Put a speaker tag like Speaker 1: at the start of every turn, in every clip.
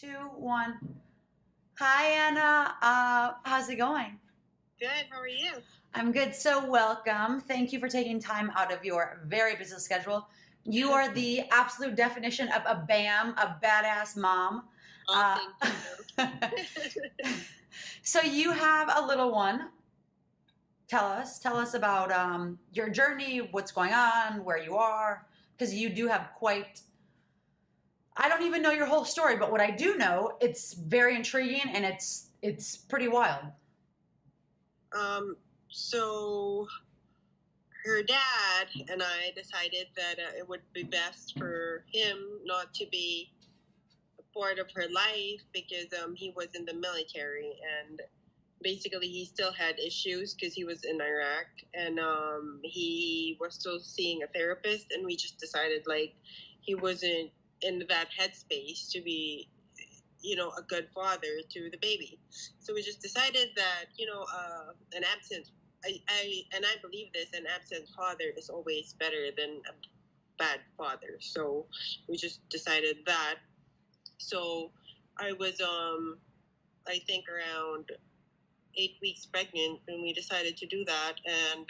Speaker 1: two, one. Hi, Anna. Uh, how's it going?
Speaker 2: Good. How are you?
Speaker 1: I'm good. So, welcome. Thank you for taking time out of your very busy schedule. You are the absolute definition of a BAM, a badass mom.
Speaker 2: Oh,
Speaker 1: Uh, so, you have a little one. Tell us, tell us about um, your journey, what's going on, where you are, because you do have quite. I don't even know your whole story, but what I do know, it's very intriguing and it's it's pretty wild.
Speaker 2: um, so her dad and I decided that uh, it would be best for him not to be a part of her life because um, he was in the military and basically he still had issues because he was in Iraq and um, he was still seeing a therapist and we just decided like he wasn't in that headspace to be you know a good father to the baby. So we just decided that you know uh, an absent I, I and I believe this an absent father is always better than a bad father. So we just decided that. So I was um I think around eight weeks pregnant when we decided to do that and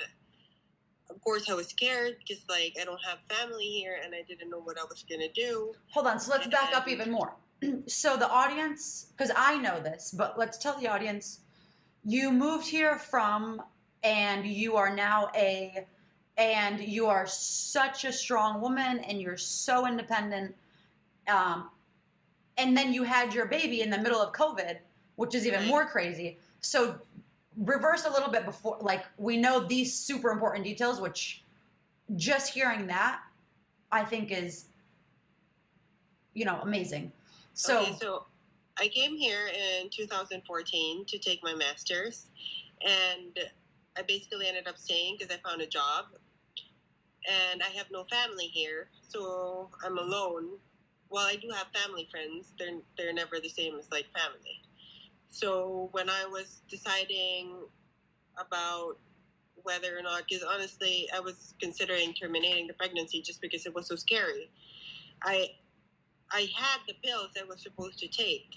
Speaker 2: of course I was scared because like I don't have family here and I didn't know what I was gonna do
Speaker 1: Hold on, so let's back up even more. so the audience, because I know this, but let's tell the audience, you moved here from, and you are now a, and you are such a strong woman, and you're so independent. Um, and then you had your baby in the middle of COVID, which is even more crazy. So reverse a little bit before, like we know these super important details, which just hearing that, I think is you know, amazing. So,
Speaker 2: okay, so I came here in 2014 to take my master's, and I basically ended up staying because I found a job, and I have no family here, so I'm alone. While I do have family friends, they're they're never the same as like family. So when I was deciding about whether or not, because honestly, I was considering terminating the pregnancy just because it was so scary. I I had the pills I was supposed to take.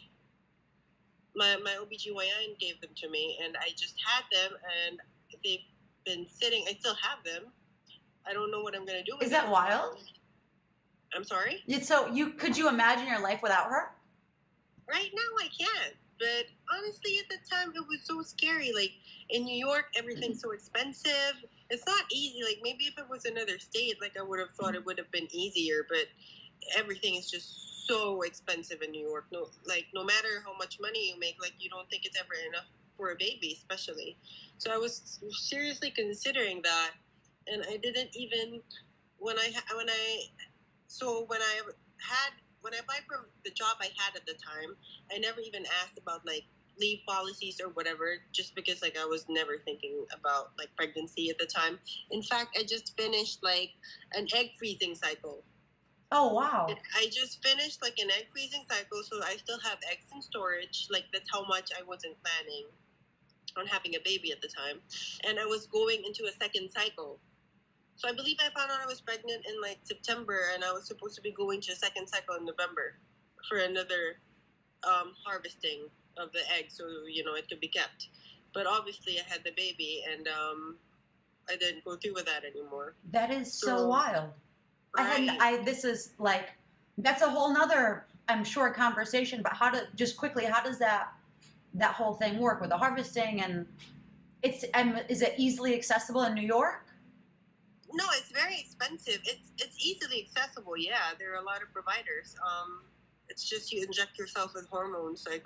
Speaker 2: My my OBGYN gave them to me and I just had them and they've been sitting I still have them. I don't know what I'm gonna do with
Speaker 1: Is that
Speaker 2: them.
Speaker 1: wild?
Speaker 2: I'm sorry?
Speaker 1: so you could you imagine your life without her?
Speaker 2: Right now I can't. But honestly at the time it was so scary. Like in New York everything's mm-hmm. so expensive. It's not easy. Like maybe if it was another state, like I would have thought it mm-hmm. would have been easier, but everything is just so expensive in New York. No, like no matter how much money you make, like you don't think it's ever enough for a baby, especially. So I was seriously considering that, and I didn't even when I when I so when I had when I applied for the job I had at the time, I never even asked about like leave policies or whatever just because like I was never thinking about like pregnancy at the time. In fact, I just finished like an egg freezing cycle.
Speaker 1: Oh wow.
Speaker 2: I just finished like an egg freezing cycle, so I still have eggs in storage. Like that's how much I wasn't planning on having a baby at the time, and I was going into a second cycle. So I believe I found out I was pregnant in like September, and I was supposed to be going to a second cycle in November for another um, harvesting of the egg, so you know it could be kept. But obviously, I had the baby, and um, I didn't go through with that anymore.
Speaker 1: That is so
Speaker 2: So-
Speaker 1: wild. I hadn't
Speaker 2: Right?
Speaker 1: I this is like that's a whole nother I'm sure conversation, but how to just quickly, how does that that whole thing work with the harvesting and it's um, is it easily accessible in New York?
Speaker 2: No, it's very expensive. It's it's easily accessible. Yeah, there are a lot of providers. Um, it's just you inject yourself with hormones like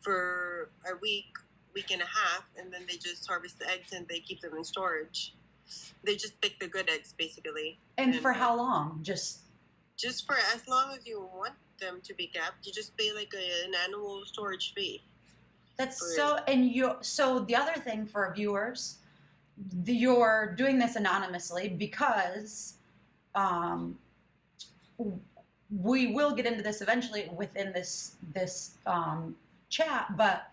Speaker 2: for a week, week and a half, and then they just harvest the eggs and they keep them in storage. They just pick the good eggs, basically.
Speaker 1: And
Speaker 2: And,
Speaker 1: for
Speaker 2: uh,
Speaker 1: how long? Just
Speaker 2: Just for as long as you want them to be kept, you just pay like a, an annual storage fee.
Speaker 1: That's so, and you. So the other thing for viewers, you're doing this anonymously because, um, we will get into this eventually within this this um, chat, but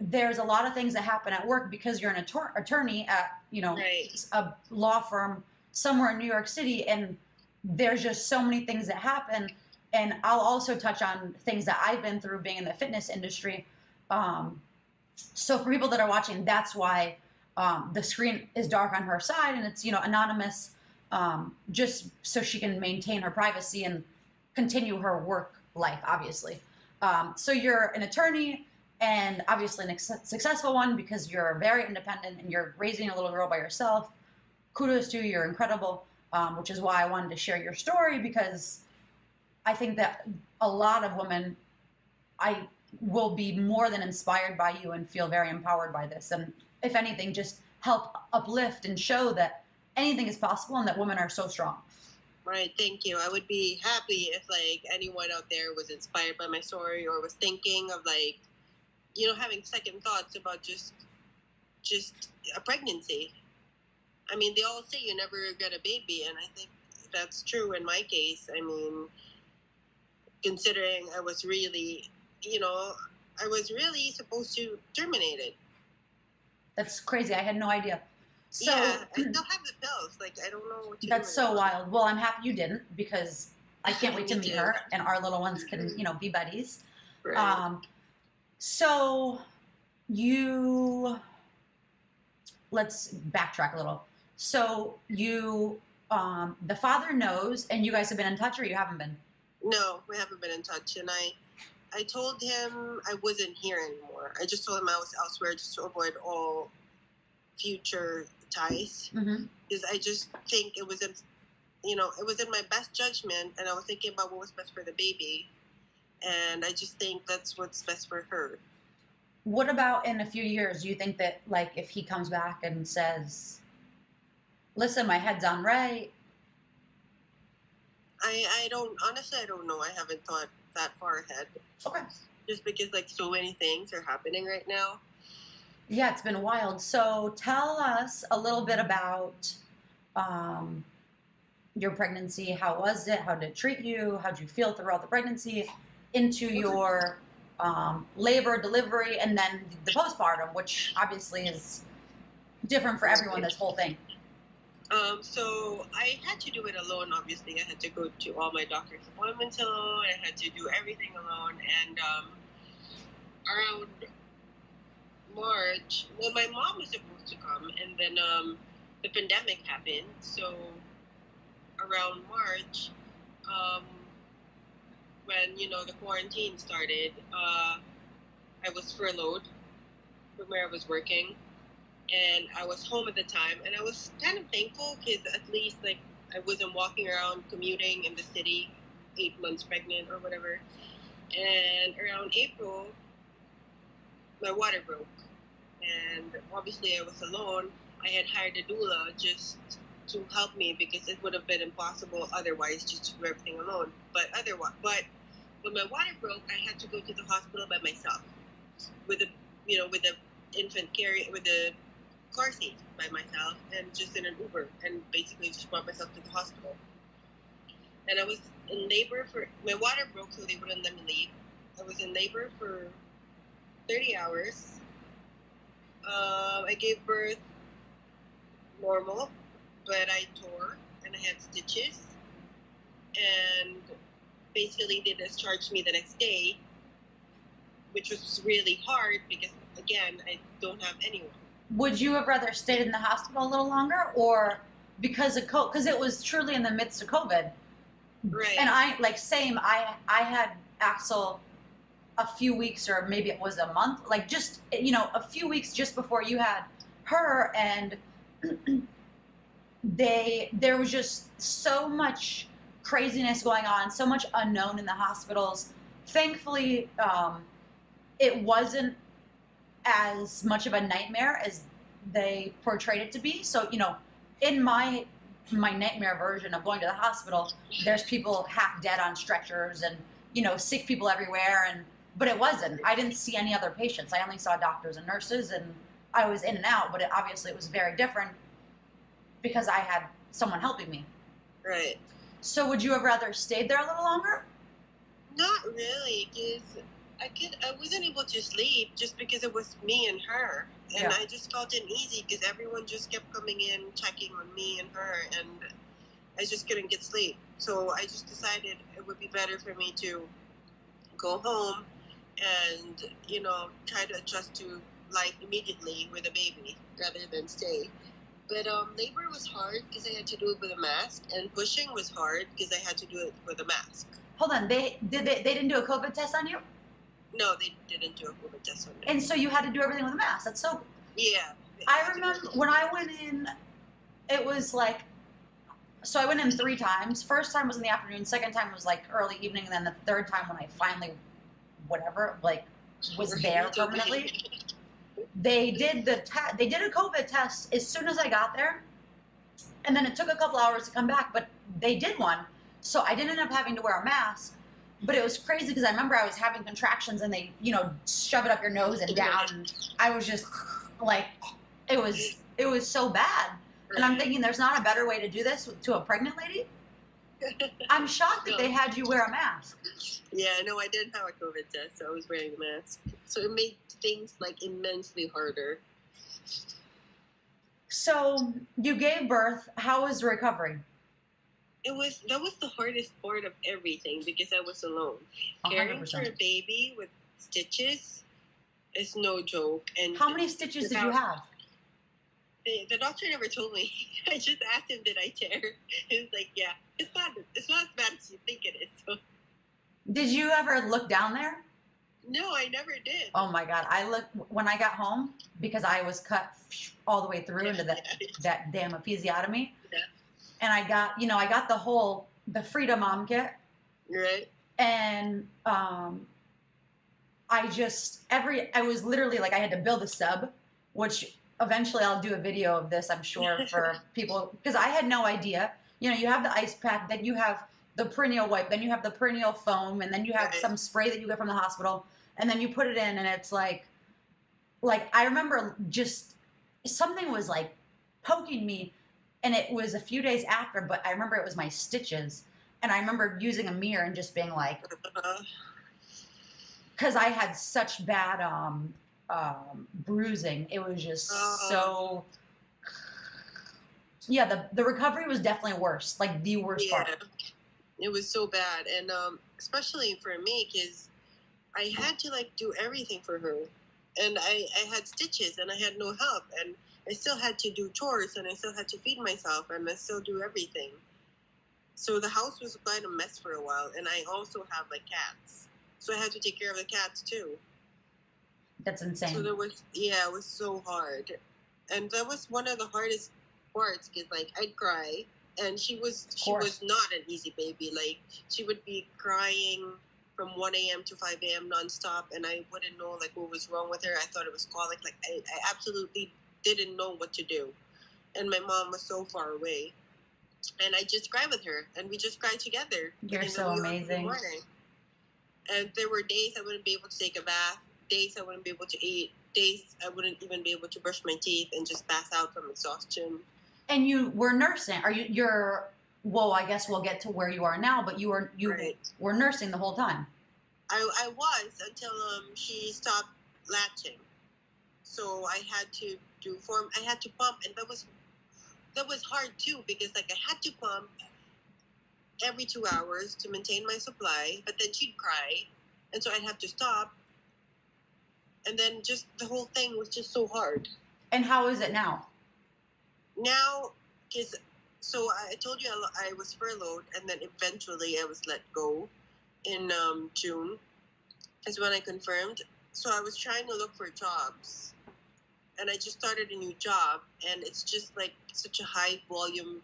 Speaker 1: there's a lot of things that happen at work because you're an attor- attorney at you know
Speaker 2: Right.
Speaker 1: a law firm somewhere in New York City, and there's just so many things that happen. and I'll also touch on things that I've been through being in the fitness industry. Um, so for people that are watching, that's why um, the screen is dark on her side and it's you know anonymous, um, just so she can maintain her privacy and continue her work life, obviously. Um, so you're an attorney and obviously an successful one because you're very independent and you're raising a little girl by yourself. Kudos to you, you're incredible, um, which is why I wanted to share your story because I think that a lot of women, I will be more than inspired by you and feel very empowered by this. And if anything, just help uplift and show that anything is possible and that women are so strong.
Speaker 2: Right, thank you. I would be happy if like anyone out there was inspired by my story or was thinking of like, you know, having second thoughts about just just a pregnancy. I mean, they all say you never get a baby, and I think that's true in my case. I mean, considering I was really, you know, I was really supposed to terminate it.
Speaker 1: That's crazy. I had no idea. So
Speaker 2: yeah, I still have the pills. Like I don't know what to
Speaker 1: that's so wild. Well, I'm happy you didn't because I can't wait to meet her and our little ones can, you know, be buddies.
Speaker 2: Right.
Speaker 1: Um, so you let's backtrack a little. So you um, the father knows, and you guys have been in touch, or you haven't been.
Speaker 2: No, we haven't been in touch, and I, I told him I wasn't here anymore. I just told him I was elsewhere just to avoid all future ties,
Speaker 1: Mm-hmm.
Speaker 2: because I just think it was in, you know, it was in my best judgment, and I was thinking about what was best for the baby, and I just think that's what's best for her.
Speaker 1: What about in a few years? Do you think that, like, if he comes back and says, "Listen, my head's on right,"
Speaker 2: I, I don't honestly, I don't know. I haven't thought that far ahead,
Speaker 1: okay,
Speaker 2: just because like so many things are happening right now.
Speaker 1: yeah, it's been wild. So tell us a little bit about um, your pregnancy. How was it? How did it treat you? How did you feel throughout the pregnancy? Into your um, labor, delivery, and then the postpartum, which obviously is different for everyone. This whole thing.
Speaker 2: Um, so I had to do it alone. Obviously, I had to go to all my doctor's appointments alone. I had to do everything alone. And um, around March, well, my mom was supposed to come, and then um, the pandemic happened. So around March, um, when you know the quarantine started, uh, I was furloughed from where I was working and I was home at the time, and I was kind of thankful because at least like I wasn't walking around commuting in the city, eight months pregnant or whatever. And around April, my water broke, and obviously I was alone. I had hired a doula just to help me because it would have been impossible otherwise just to do everything alone. But otherwise, but when my water broke, I had to go to the hospital by myself with a you know with a infant carry with a car seat by myself and just in an Uber and basically just brought myself to the hospital. And I was in labor for my water broke, so they wouldn't let me leave. I was in labor for 30 hours. Um, I gave birth normal, but I tore and I had stitches. And basically, they discharged me the next day, which was really hard because, again, I don't have anyone.
Speaker 1: Would you have rather stayed in the hospital a little longer, or because of COVID? Because it was truly in the midst of COVID,
Speaker 2: Right.
Speaker 1: and I like same. I I had Axel a few weeks, or maybe it was a month, like just you know a few weeks just before you had her, and they there was just so much craziness going on, so much unknown in the hospitals. Thankfully, um, it wasn't as much of a nightmare as they portrayed it to be. So, you know, in my my nightmare version of going to the hospital, there's people half dead on stretchers and, you know, sick people everywhere and but it wasn't. I didn't see any other patients. I only saw doctors and nurses and I was in and out, but it, obviously it was very different because I had someone helping me.
Speaker 2: right.
Speaker 1: So would you have rather stayed there a little longer?
Speaker 2: Not really, because I could. I wasn't able to sleep just because it was me and her, and
Speaker 1: Yeah.
Speaker 2: I just felt uneasy because everyone just kept coming in, checking on me and her, and I just couldn't get sleep. so I just decided it would be better for me to go home and you know try to adjust to life immediately with a baby rather than stay. But um, labor was hard because I had to do it with a mask, and pushing was hard because I had to do it with a mask.
Speaker 1: Hold on, they did they, they didn't do a COVID test on you,
Speaker 2: No, they didn't do a COVID test on me.
Speaker 1: and so you had to do everything with a mask. That's so.
Speaker 2: yeah.
Speaker 1: I remember when I went in, it was like. So I went in three times. First time was in the afternoon. Second time was like early evening, and then the third time when I finally, whatever, like was there permanently. they did the te- they did a COVID test as soon as I got there, and then it took a couple hours to come back. But they did one, so I didn't end up having to wear a mask. But it was crazy because I remember I was having contractions and they, you know, shove it up your nose and down. And I was just like, it was it was so bad. And I'm thinking, there's not a better way to do this to a pregnant lady. I'm shocked that they had you wear a mask.
Speaker 2: Yeah, no, I didn't have a COVID test, so I was wearing a mask. So it made things like immensely harder.
Speaker 1: So you gave birth. How was recovery?
Speaker 2: It was that was the hardest part of everything because I was alone. Caring for a baby with stitches is no joke. And
Speaker 1: How many stitches did you have?
Speaker 2: the, the doctor never told me. I just asked him, "Did I tear?" He was like, "Yeah, it's not. It's not as bad as you think it is." So
Speaker 1: Did you ever look down there?
Speaker 2: no, I never did.
Speaker 1: Oh my god! I looked when I got home because I was cut all the way through into that that damn episiotomy,
Speaker 2: Yeah.
Speaker 1: And I got you know I got the whole the Frida Mom kit,
Speaker 2: right?
Speaker 1: and um, I just every I was literally like I had to build a sub, which eventually I'll do a video of this I'm sure for people because I had no idea. You know, you have the ice pack, then you have the perineal wipe, then you have the perineal foam, and then you have
Speaker 2: Right.
Speaker 1: some spray that you get from the hospital, and then you put it in, and it's like, like I remember just something was like poking me, and it was a few days after, but I remember it was my stitches, and I remember using a mirror and just being like,
Speaker 2: Uh,
Speaker 1: because I had such bad um, um, bruising. It was just
Speaker 2: Oh.
Speaker 1: so. Yeah, the the recovery was definitely worse, like the worst
Speaker 2: yeah,
Speaker 1: part.
Speaker 2: it was so bad, and um, especially for me because I had to like do everything for her, and I I had stitches and I had no help, and I still had to do chores and I still had to feed myself and I still do everything. So the house was quite a mess for a while, and I also have like cats, so I had to take care of the cats too.
Speaker 1: That's insane.
Speaker 2: So there was, yeah, it was so hard, and that was one of the hardest parts because like I'd cry, and she was she was not an easy baby. Like she would be crying from 1 a.m. to 5 a.m. nonstop, and I wouldn't know like what was wrong with her. I thought it was colic. Like I, I absolutely didn't know what to do, and my mom was so far away, and I just cried with her, and we just cried together.
Speaker 1: You're so
Speaker 2: middle of the
Speaker 1: amazing.
Speaker 2: And there were days I wouldn't be able to take a bath, days I wouldn't be able to eat, days I wouldn't even be able to brush my teeth and just pass out from exhaustion.
Speaker 1: And you were nursing. Are you? You're. Well, I guess we'll get to where you are now, but you were you
Speaker 2: Right.
Speaker 1: were nursing the whole time.
Speaker 2: I, I was until um, she stopped latching. So I had to do form. I had to pump, and that was that was hard too because like I had to pump every two hours to maintain my supply. But then she'd cry, and so I'd have to stop. And then just the whole thing was just so hard.
Speaker 1: And how is it now?
Speaker 2: now because so I told you I, I was furloughed and then eventually I was let go in um, June is when I confirmed. So I was trying to look for jobs and I just started a new job and it's just like such a high volume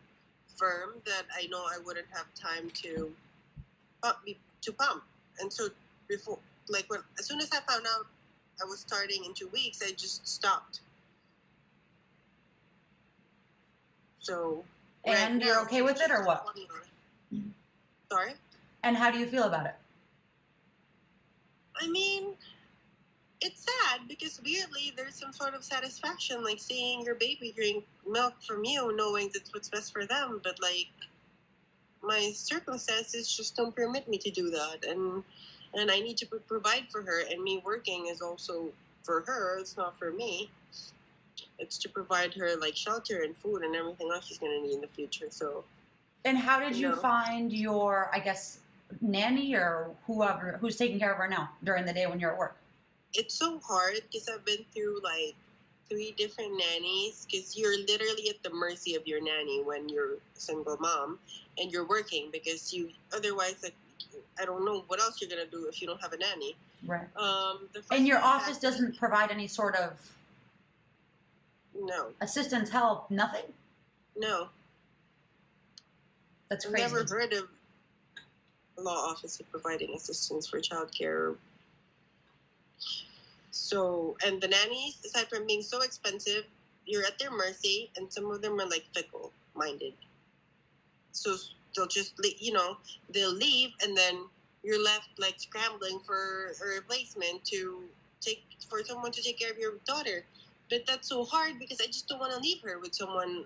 Speaker 2: firm that I know I wouldn't have time to pump, to pump. And so before like when as soon as I found out I was starting in two weeks, I just stopped. So. right
Speaker 1: And you're
Speaker 2: now,
Speaker 1: okay with it or what?
Speaker 2: Sorry.
Speaker 1: And how do you feel about it?
Speaker 2: I mean, it's sad because weirdly there's some sort of satisfaction, like seeing your baby drink milk from you, knowing that's what's best for them. But like, my circumstances just don't permit me to do that, and and I need to provide for her. And me working is also for her. It's not for me. It's to provide her like shelter and food and everything else she's gonna need in the future. So
Speaker 1: And how did you
Speaker 2: No.
Speaker 1: find your, I guess, nanny or whoever who's taking care of her now during the day when you're at work?
Speaker 2: It's so hard because I've been through like three different nannies because you're literally at the mercy of your nanny when you're a single mom and you're working because you otherwise like I don't know what else you're gonna do if you don't have a nanny.
Speaker 1: Right.
Speaker 2: Um, the first
Speaker 1: And your
Speaker 2: one I had-
Speaker 1: office doesn't provide any sort of
Speaker 2: No,
Speaker 1: assistance, help, nothing?
Speaker 2: no.
Speaker 1: That's crazy.
Speaker 2: I've never heard of a law office of providing assistance for childcare. So, and the nannies, aside from being so expensive, you're at their mercy, and some of them are like fickle minded. So they'll just, you know, they'll leave, and then you're left like scrambling for a replacement to take for someone to take care of your daughter. But that's so hard because I just don't want to leave her with someone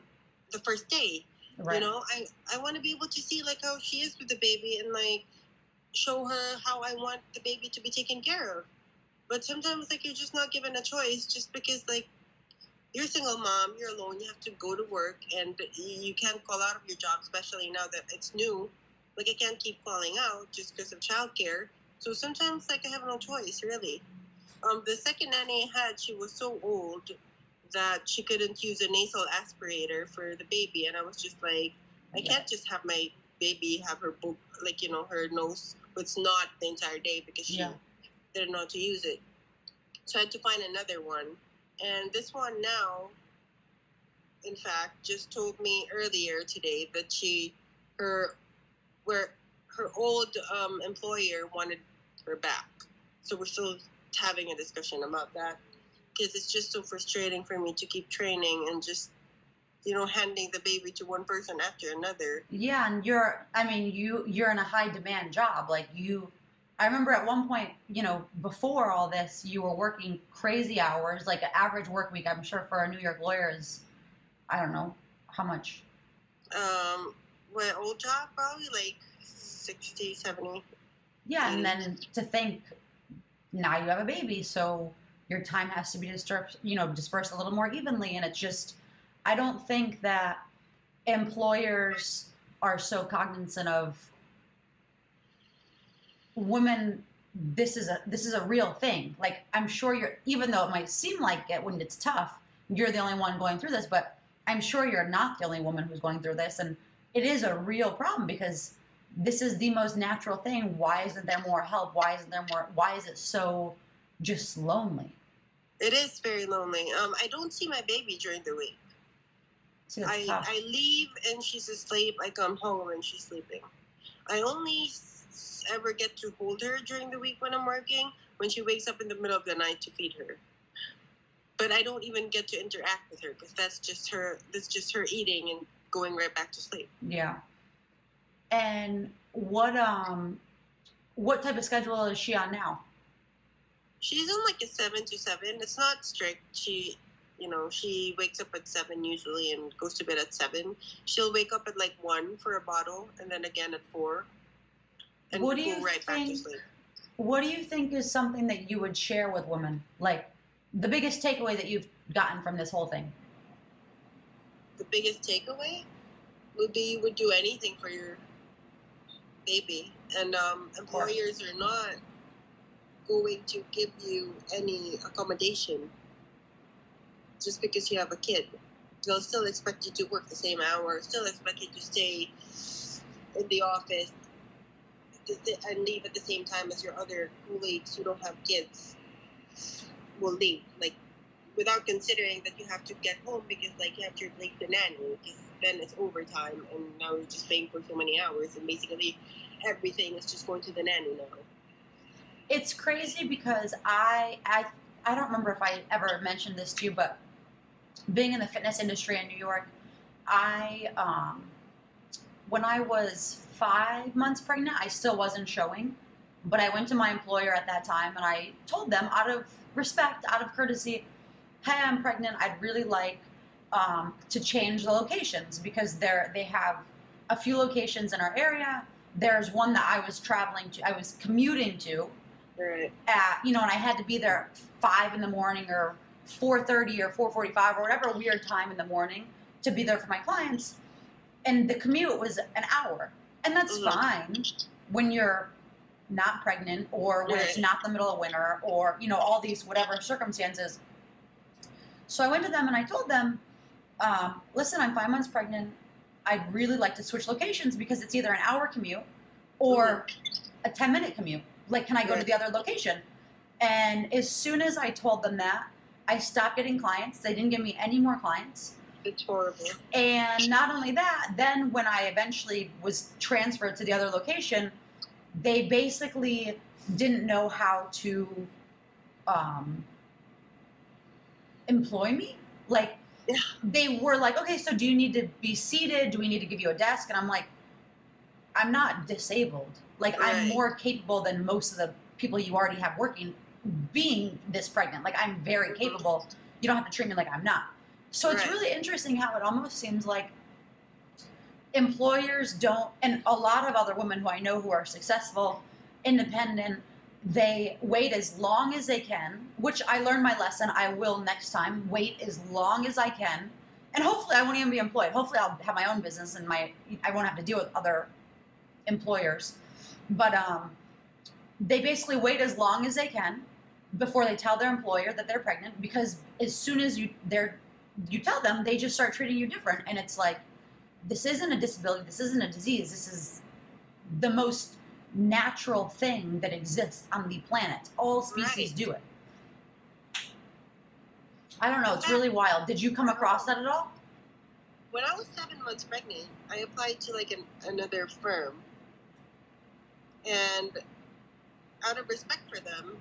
Speaker 2: the first day
Speaker 1: right.
Speaker 2: you know i i want to be able to see like how she is with the baby and like show her how i want the baby to be taken care of but sometimes like you're just not given a choice just because like you're a single mom you're alone you have to go to work and you can't call out of your job especially now that it's new like i can't keep calling out just because of childcare so sometimes like i have no choice really um the second nanny i had she was so old that she couldn't use a nasal aspirator for the baby and i was just like i
Speaker 1: Yeah.
Speaker 2: can't just have my baby have her book like you know her nose it's not the entire day because she
Speaker 1: Yeah.
Speaker 2: Didn't know how to use it. So i had to find another one. And this one now in fact just told me earlier today that she her where her old um, employer wanted her back. So we're still having a discussion about that because it's just so frustrating for me to keep training and just you know handing the baby to one person after another.
Speaker 1: Yeah, and you're I mean, you you're in a high demand job. Like you I remember at one point, you know, before all this, you were working crazy hours, like an average work week, I'm sure for a New York lawyer is I don't know how much.
Speaker 2: um my old job probably like 60 70
Speaker 1: Yeah, and then to think now you have a baby, so your time has to be dispersed, you know, dispersed a little more evenly and it's just I don't think that employers are so cognizant of women this is a this is a real thing. Like I'm sure you're even though it might seem like it when it's tough, you're the only one going through this, but I'm sure you're not the only woman who's going through this and it is a real problem because this is the most natural thing. Why isn't there more help? Why isn't there more why is it so just lonely?
Speaker 2: it is very lonely um i don't see my baby during the week
Speaker 1: See,
Speaker 2: I,
Speaker 1: tough.
Speaker 2: I leave and she's asleep i come home and she's sleeping i only ever get to hold her during the week when i'm working when she wakes up in the middle of the night to feed her but i don't even get to interact with her because that's just her that's just her eating and going right back to sleep
Speaker 1: yeah. And what um what type of schedule is she on now?
Speaker 2: She's on like a seven to seven. It's not strict. She, you know, she wakes up at seven usually and goes to bed at seven. She'll wake up at like one for a bottle and then again at four, and
Speaker 1: What do you
Speaker 2: right
Speaker 1: think- What do you think is something that you would share with women? Like the biggest takeaway that you've gotten from this whole thing?
Speaker 2: The biggest takeaway would be you would do anything for your baby, and um, employers are not going to give you any accommodation just because you have a kid. They'll still expect you to work the same hours, still expect you to stay in the office and leave at the same time as your other colleagues who don't have kids will leave. Like without considering that you have to get home because like you have to replace the nanny because then it's overtime and now you're just paying for so many hours and basically everything is just going to the nanny now.
Speaker 1: It's crazy because I I I don't remember if I ever mentioned this to you, but being in the fitness industry in New York, I um when I was five months pregnant, I still wasn't showing. But I went to my employer at that time and I told them out of respect, out of courtesy, hey, I'm pregnant. I'd really like um, to change the locations because they're they have a few locations in our area. There's one that I was traveling to, I was commuting to,
Speaker 2: Right.
Speaker 1: at you know, and I had to be there at five in the morning or four thirty or four forty five or whatever weird time in the morning to be there for my clients. and the commute was an hour, and that's
Speaker 2: Mhm.
Speaker 1: fine when you're not pregnant or when it's not the middle of winter or you know all these whatever circumstances. So I went to them and I told them, um, "Listen, I'm five months pregnant. I'd really like to switch locations because it's either an hour commute or a ten minute commute. Like, can I go to the other location?" And as soon as I told them that, I stopped getting clients. They didn't give me any more clients.
Speaker 2: It's horrible.
Speaker 1: And not only that, then when I eventually was transferred to the other location, they basically didn't know how to um, employ me. Like,
Speaker 2: Yeah.
Speaker 1: they were like, okay, so do you need to be seated? Do we need to give you a desk? And I'm like, I'm not disabled. Like, I'm more capable than most of the people you already have working being this pregnant. Like, I'm very capable. You don't have to treat me like I'm not. So it's really interesting how it almost seems like employers don't, and a lot of other women who I know who are successful, independent, they wait as long as they can, which I learned my lesson. I will next time wait as long as I can. And hopefully I won't even be employed. Hopefully I'll have my own business and my I won't have to deal with other employers. But um, they basically wait as long as they can before they tell their employer that they're pregnant because as soon as you they're you tell them they just start treating you different. And it's like this isn't a disability this isn't a disease this is the most natural thing that exists on the planet. All species
Speaker 2: Right.
Speaker 1: do it. I don't know it's really wild. Did you come across that at all?
Speaker 2: When I was seven months pregnant, I applied to like an, another firm, and out of respect for them,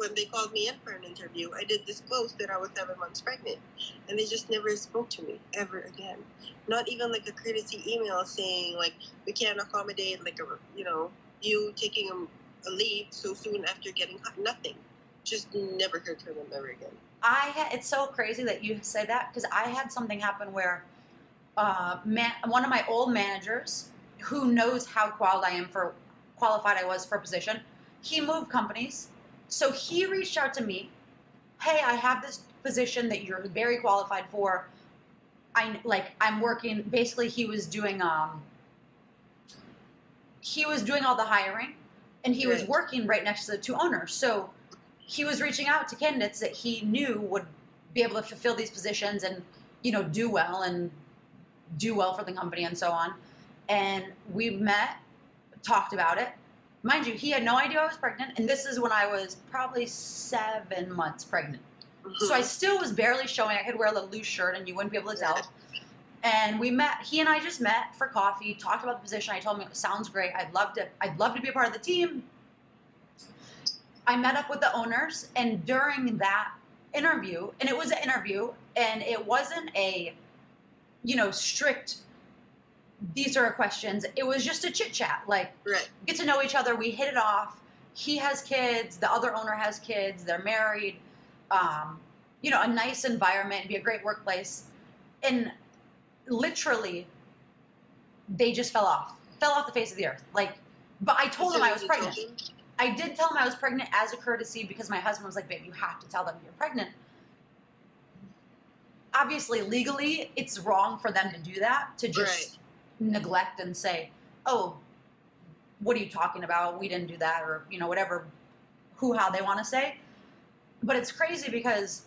Speaker 2: when they called me in for an interview, I did disclose that I was seven months pregnant, and they just never spoke to me ever again. Not even like a courtesy email saying like we can't accommodate like a you know you taking a, a leave so soon after getting. Nothing. Just never heard from them ever again.
Speaker 1: I had, it's so crazy that you say that because I had something happen where uh, man, one of my old managers who knows how qualified I am for qualified I was for a position, he moved companies. So he reached out to me, "Hey, I have this position that you're very qualified for. I like I'm working basically he was doing um he was doing all the hiring and he was working right next to the two owners. So he was reaching out to candidates that he knew would be able to fulfill these positions and you know do well and do well for the company and so on and we met talked about it mind you he had no idea i was pregnant and this is when i was probably seven months pregnant. So i mm-hmm. still was barely showing i could wear a loose shirt and you wouldn't be able to tell. And we met he and i just met for coffee talked about the position i told him it sounds great i'd love to i'd love to be a part of the team. I met up with the owners, and during that interview, and it was an interview, and it wasn't a, you know, strict. These are questions. It was just a chit chat, like
Speaker 2: right.
Speaker 1: get to know each other. We hit it off. He has kids. The other owner has kids. They're married. Um, you know, a nice environment, be a great workplace, and literally, they just fell off, fell off the face of the earth. Like, but I told him I was pregnant.
Speaker 2: them?
Speaker 1: I did tell him I was pregnant as a courtesy because my husband was like, babe, you have to tell them you're pregnant. Obviously, legally, it's wrong for them to do that, to just neglect and say, oh, what are you talking about? We didn't do that, or, you know, whatever, who, how they want to say. But it's crazy because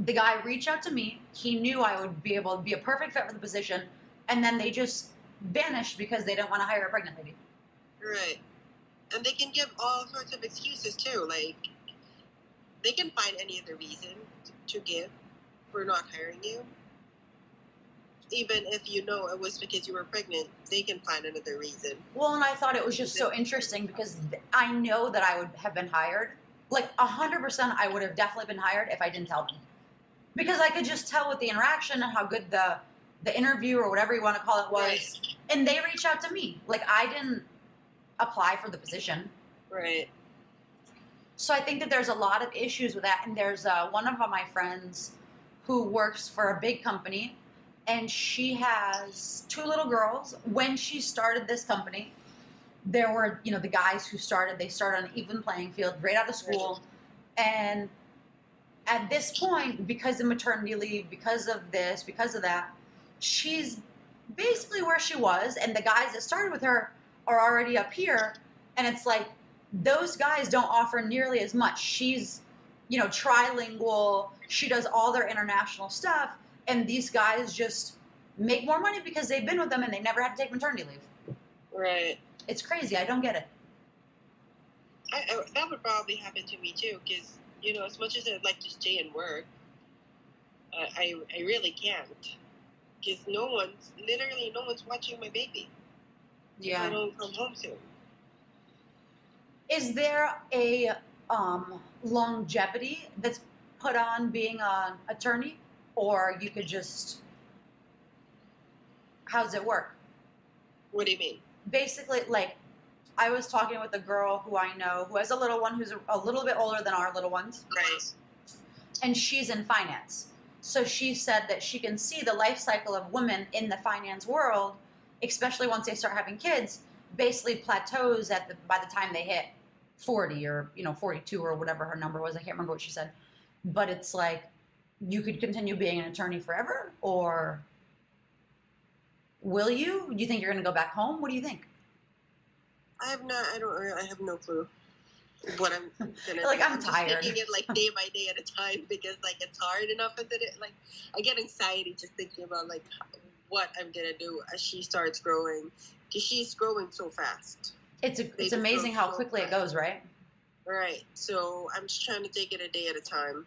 Speaker 1: the guy reached out to me. He knew I would be able to be a perfect fit for the position. And then they just vanished because they didn't want to hire a pregnant lady.
Speaker 2: Right. And they can give all sorts of excuses too. Like, they can find any other reason to give for not hiring you. Even if you know it was because you were pregnant, they can find another reason.
Speaker 1: Well, and I thought it was just so interesting because I know that I would have been hired. Like a hundred percent, I would have definitely been hired if I didn't tell them, because I could just tell with the interaction and how good the the interview or whatever you want to call it was.
Speaker 2: Right.
Speaker 1: And they reached out to me. Like I didn't apply for the position,
Speaker 2: Right.
Speaker 1: so I think that there's a lot of issues with that. And there's uh, one of my friends who works for a big company, and she has two little girls. When she started this company, there were you know the guys who started. They started on an even playing field, right out of school, and at this point, because of maternity leave, because of this, because of that, she's basically where she was, and the guys that started with her are already up here, and it's like those guys don't offer nearly as much. She's, you know, trilingual. She does all their international stuff, and these guys just make more money because they've been with them and they never had to take maternity leave.
Speaker 2: Right.
Speaker 1: It's crazy. I don't get it.
Speaker 2: I, I, that would probably happen to me too, because you know, as much as I'd like to stay and work, uh, I I really can't, because no one's literally no one's watching my baby. Yeah. I don't come home soon.
Speaker 1: Is there a um, longevity that's put on being an attorney, or you could just? How does it work?
Speaker 2: What do you mean?
Speaker 1: Basically, like I was talking with a girl who I know who has a little one who's a, a little bit older than our little ones,
Speaker 2: Right.
Speaker 1: and she's in finance. So she said that she can see the life cycle of women in the finance world, especially once they start having kids, basically plateaus at the by the time they hit 40 or you know 42 or whatever her number was. I can't remember what she said, but it's like you could continue being an attorney forever, or will you? Do you think you're going to go back home? What do you think?
Speaker 2: I have not. I don't. I have no clue what I'm gonna.
Speaker 1: Like,
Speaker 2: do.
Speaker 1: I'm
Speaker 2: just
Speaker 1: tired.
Speaker 2: taking it like day by day at a time because like it's hard enough as it is. Like I get anxiety just thinking about like what I'm gonna do as she starts growing because she's growing so fast.
Speaker 1: It's a, it's amazing how
Speaker 2: so
Speaker 1: quickly it goes, right?
Speaker 2: Right. So I'm just trying to take it a day at a time.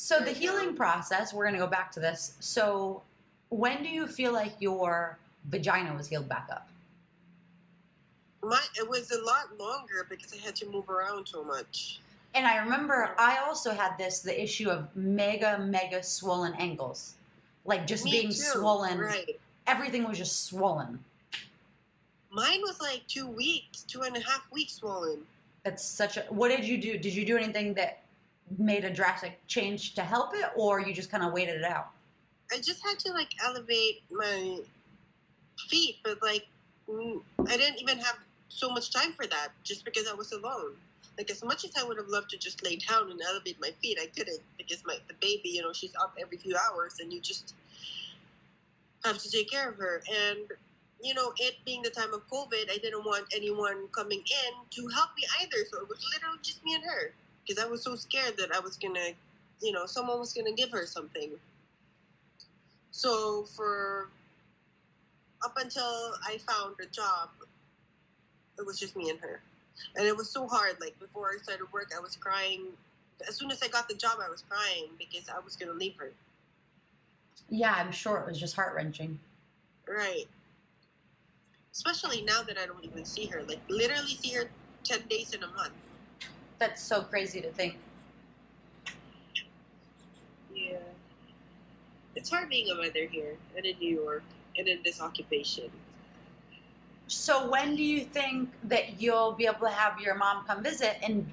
Speaker 1: So the healing process, we're going to go back to this. So when do you feel like your vagina was healed back up?
Speaker 2: My it was a lot longer because I had to move around so much.
Speaker 1: And I remember I also had this the issue of mega mega swollen ankles. Like just
Speaker 2: Me
Speaker 1: being
Speaker 2: too.
Speaker 1: swollen.
Speaker 2: Right.
Speaker 1: Everything was just swollen.
Speaker 2: Mine was like two weeks, two and a half weeks swollen.
Speaker 1: That's such a What did you do? Did you do anything that made a drastic change to help it or you just kind of waited it out?
Speaker 2: I just had to like elevate my feet, but like I didn't even have so much time for that just because I was alone. Like as much as I would have loved to just lay down and elevate my feet, I couldn't because my the baby, you know, she's up every few hours and you just have to take care of her. And you know, it being the time of COVID, I didn't want anyone coming in to help me either. So it was literally just me and her because I was so scared that I was gonna, you know, someone was gonna give her something. So for up until I found a job, it was just me and her, and it was so hard. Like before I started work, I was crying. As soon as I got the job, I was crying because I was gonna leave her.
Speaker 1: Yeah, I'm sure it was just heart wrenching.
Speaker 2: Right. Especially now that I don't even see her. Like literally see her ten days in a month.
Speaker 1: That's so crazy to think.
Speaker 2: Yeah. It's hard being a mother here and in New York and in this occupation.
Speaker 1: So when do you think that you'll be able to have your mom come visit and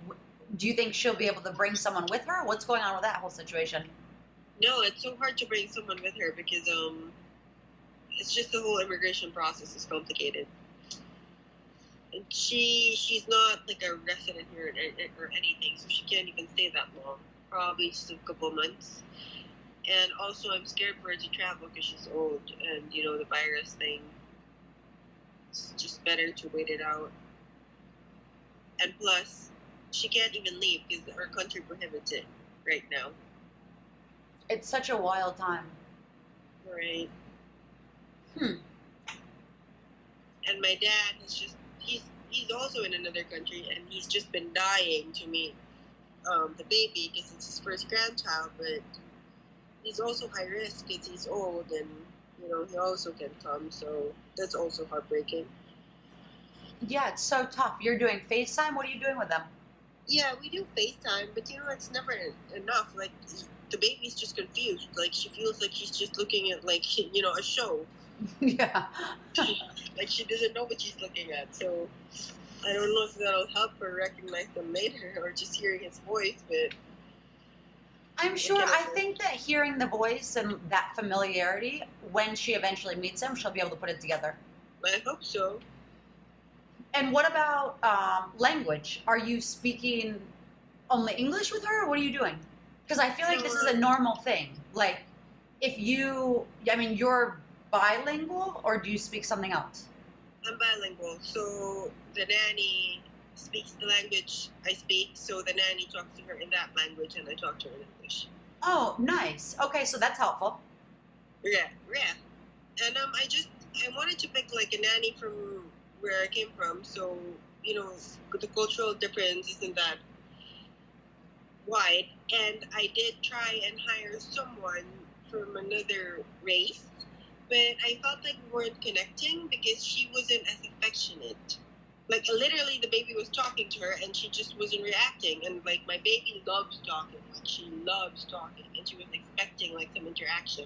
Speaker 1: do you think she'll be able to bring someone with her? What's going on with that whole situation?
Speaker 2: No, it's so hard to bring someone with her because um, it's just the whole immigration process is complicated. And she she's not like a resident here or, or anything, so she can't even stay that long. Probably just a couple months. And also, I'm scared for her to travel because she's old, and you know the virus thing. It's just better to wait it out. And plus, she can't even leave because our country prohibits it right now.
Speaker 1: It's such a wild time.
Speaker 2: Right.
Speaker 1: Hmm.
Speaker 2: And my dad is just he's he's also in another country and he's just been dying to meet um, the baby because it's his first grandchild, but he's also high risk because he's old and you know he also can come, so that's also heartbreaking.
Speaker 1: Yeah, it's so tough. You're doing FaceTime. What are you doing with them?
Speaker 2: Yeah, we do FaceTime, but you know it's never enough. Like the baby's just confused. Like she feels like she's just looking at like you know a show.
Speaker 1: yeah.
Speaker 2: like she doesn't know what she's looking at. So I don't know if that'll help her recognize them later or just hearing his voice. But
Speaker 1: I'm sure. I think that hearing the voice and that familiarity, when she eventually meets him, she'll be able to put it together.
Speaker 2: I hope so.
Speaker 1: And what about um, language? Are you speaking only English with her? Or what are you doing? Because I feel like this is a normal thing. Like, if you, I mean, you're bilingual or do you speak something else?
Speaker 2: I'm bilingual, so the nanny speaks the language I speak, so the nanny talks to her in that language, and I talk to her in English.
Speaker 1: Oh, nice. Okay, so that's helpful.
Speaker 2: Yeah, yeah. And um, I just I wanted to pick like a nanny from where I came from, so you know the cultural difference isn't that wide. And I did try and hire someone from another race, but I felt like we weren't connecting because she wasn't as affectionate. Like literally, the baby was talking to her, and she just wasn't reacting. And like my baby loves talking, like she loves talking, and she was expecting like some interaction,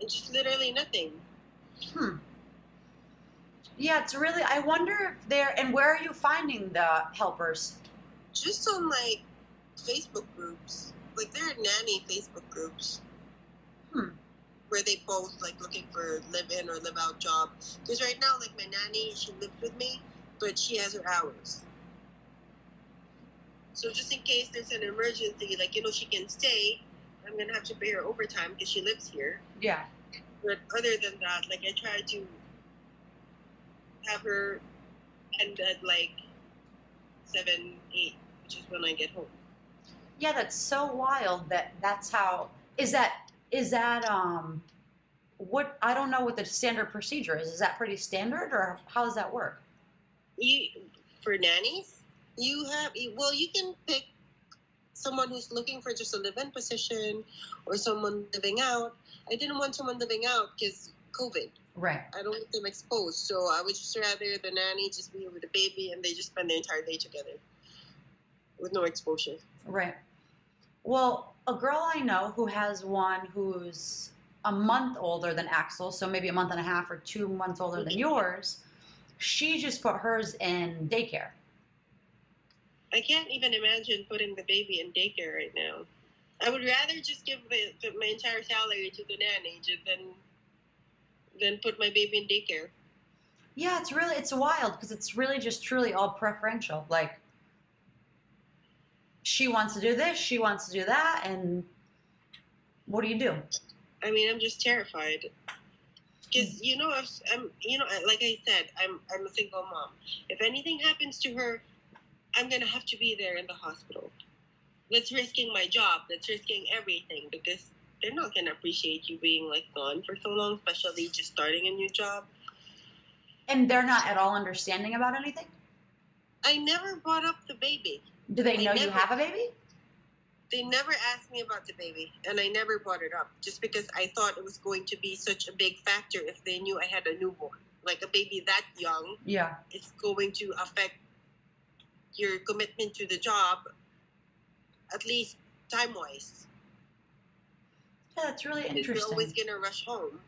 Speaker 2: and just literally nothing.
Speaker 1: Hmm. Yeah, it's really. I wonder if they're. And where are you finding the helpers?
Speaker 2: Just on like Facebook groups, like there are nanny Facebook groups. Where they both like looking for live in or live out job. Because right now, like my nanny, she lives with me, but she has her hours. So just in case there's an emergency, like you know, she can stay. I'm gonna have to pay her overtime because she lives here.
Speaker 1: Yeah.
Speaker 2: But other than that, like I try to have her end at like seven, eight, which is when I get home.
Speaker 1: Yeah, that's so wild that that's how. Is that is that um, what I don't know what the standard procedure is. Is that pretty standard or how does that work?
Speaker 2: You for nannies, you have well, you can pick someone who's looking for just a live-in position or someone living out. I didn't want someone living out because COVID.
Speaker 1: Right.
Speaker 2: I don't want them exposed, so I would just rather the nanny just be with the baby and they just spend the entire day together with no exposure.
Speaker 1: Right. Well, a girl I know who has one who's a month older than Axel, so maybe a month and a half or two months older than yours, she just put hers in daycare.
Speaker 2: I can't even imagine putting the baby in daycare right now. I would rather just give the, the, my entire salary to the nanny than than put my baby in daycare.
Speaker 1: Yeah, it's really it's wild because it's really just truly all preferential. Like she wants to do this, she wants to do that, and what do you do?
Speaker 2: I mean, I'm just terrified because you know, if I'm, you know, like I said, I'm I'm a single mom. If anything happens to her, I'm gonna have to be there in the hospital. That's risking my job. That's risking everything because they're not gonna appreciate you being like gone for so long, especially just starting a new job.
Speaker 1: And they're not at all understanding about anything.
Speaker 2: I never brought up the baby.
Speaker 1: Do they
Speaker 2: I
Speaker 1: know you have a baby?
Speaker 2: They never asked me about the baby, and I never brought it up just because I thought it was going to be such a big factor if they knew I had a newborn. Like a baby that young,
Speaker 1: Yeah.
Speaker 2: it's going to affect your commitment to the job, at least time wise.
Speaker 1: Yeah, that's really interesting.
Speaker 2: You're always gonna rush home.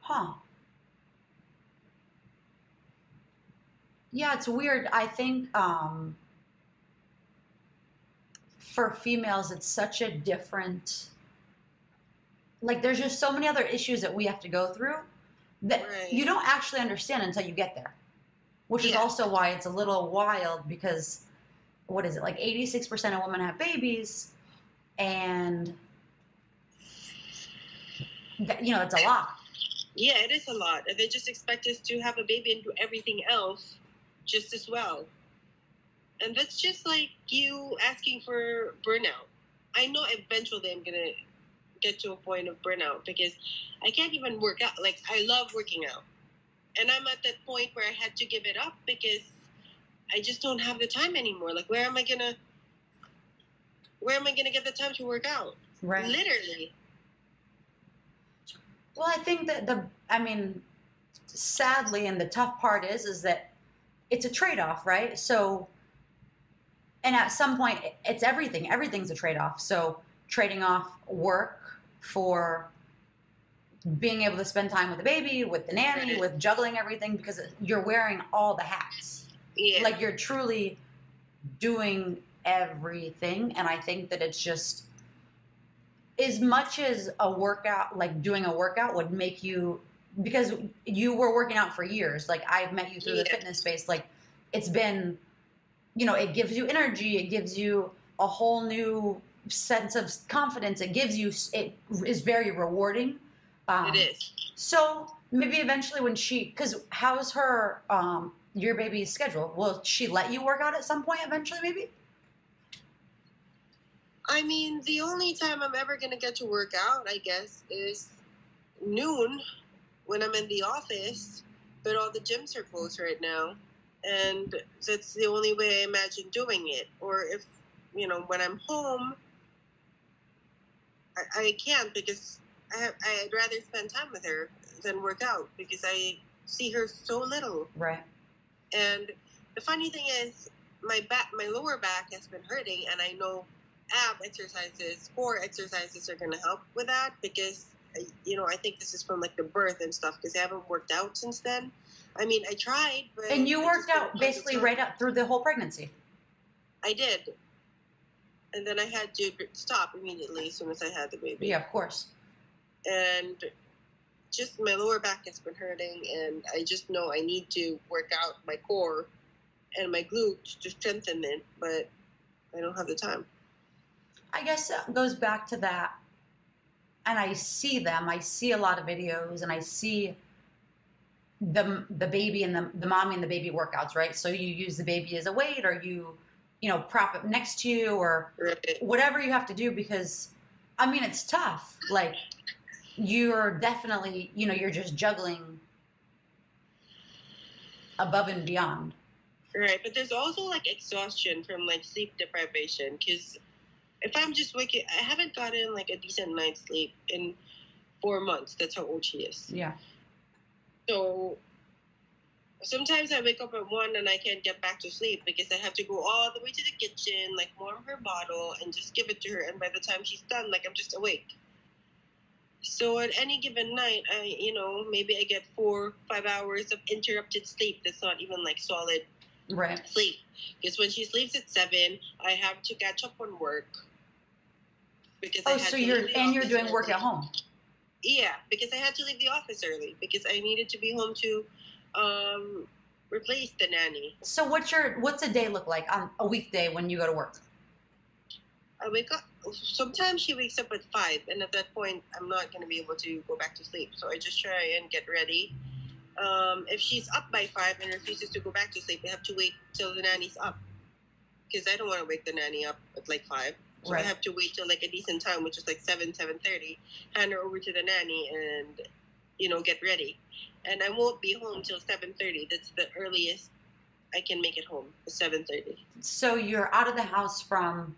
Speaker 1: Huh. Yeah, it's weird. I think um, for females, it's such a different. Like, there's just so many other issues that we have to go through that
Speaker 2: Right.
Speaker 1: you don't actually understand until you get there. Which is also why it's a little wild because what is it? Like 86% of women have babies, and that, you know, it's a lot.
Speaker 2: Yeah, it is a lot. They just expect us to have a baby and do everything else just as well. And that's just like you asking for burnout. I know eventually I'm gonna get to a point of burnout because I can't even work out. Like I love working out. And I'm at that point where I had to give it up because I just don't have the time anymore. Like where am I gonna where am I gonna get the time to work out?
Speaker 1: Right.
Speaker 2: Literally.
Speaker 1: Well, I think that the, I mean, sadly, and the tough part is, is that it's a trade off, right? So, and at some point, it's everything. Everything's a trade off. So, trading off work for being able to spend time with the baby, with the nanny, with juggling everything, because you're wearing all the hats.
Speaker 2: Yeah.
Speaker 1: Like, you're truly doing everything. And I think that it's just, as much as a workout, like doing a workout would make you, because you were working out for years. Like I've met you through the fitness space. Like it's been, you know, it gives you energy. It gives you a whole new sense of confidence. It gives you, it is very rewarding. Um,
Speaker 2: it is.
Speaker 1: So maybe eventually when she, because how's her, um, your baby's schedule? Will she let you work out at some point eventually? Maybe.
Speaker 2: I mean, the only time I'm ever gonna get to work out, I guess, is noon when I'm in the office. But all the gyms are closed right now, and that's the only way I imagine doing it. Or if you know, when I'm home, I, I can't because I have, I'd rather spend time with her than work out because I see her so little.
Speaker 1: Right.
Speaker 2: And the funny thing is, my back, my lower back has been hurting, and I know ab exercises, core exercises are going to help with that because, you know, I think this is from like the birth and stuff because I haven't worked out since then. I mean, I tried, but
Speaker 1: And you
Speaker 2: I
Speaker 1: worked out basically right up through the whole pregnancy.
Speaker 2: I did, and then I had to stop immediately as soon as I had the baby.
Speaker 1: Yeah, of course.
Speaker 2: and just my lower back has been hurting and i just know i need to work out my core and my glutes to strengthen it but i don't have the time
Speaker 1: I guess it goes back to that. And I see them. I see a lot of videos, and I see the the baby and the the mommy and the baby workouts. Right. So you use the baby as a weight, or you, you know, prop it next to you, or whatever you have to do. Because, I mean, it's tough. Like you're definitely, you know, you're just juggling above and beyond.
Speaker 2: right but there's also like exhaustion from like sleep deprivation because if i'm just waking i haven't gotten like a decent night's sleep in four months that's how old she is
Speaker 1: Yeah.
Speaker 2: So sometimes I wake up at one and I can't get back to sleep because I have to go all the way to the kitchen, like warm her bottle and just give it to her. And by the time she's done, like I'm just awake. So at any given night, I you know maybe I get four five hours of interrupted sleep. That's not even like solid
Speaker 1: Right.
Speaker 2: sleep because when she sleeps at seven, I have to catch up on work. Because I
Speaker 1: Oh, so you're and you're doing work at home.
Speaker 2: Yeah, because I had to leave the office early because I needed to be home to um, replace the nanny.
Speaker 1: So what's your what's a day look like on a weekday when you go to work?
Speaker 2: I wake up. Sometimes she wakes up at five, and at that point, I'm not going to be able to go back to sleep. So I just try and get ready. Um, if she's up by five and refuses to go back to sleep, I have to wait till the nanny's up because I don't want to wake the nanny up at like five. So
Speaker 1: Right.
Speaker 2: I have to wait till like a decent time, which is like seven, seven thirty. Hand her over to the nanny and you know get ready. And I won't be home till seven thirty. That's the earliest I can make it home. Seven thirty.
Speaker 1: So you're out of the house from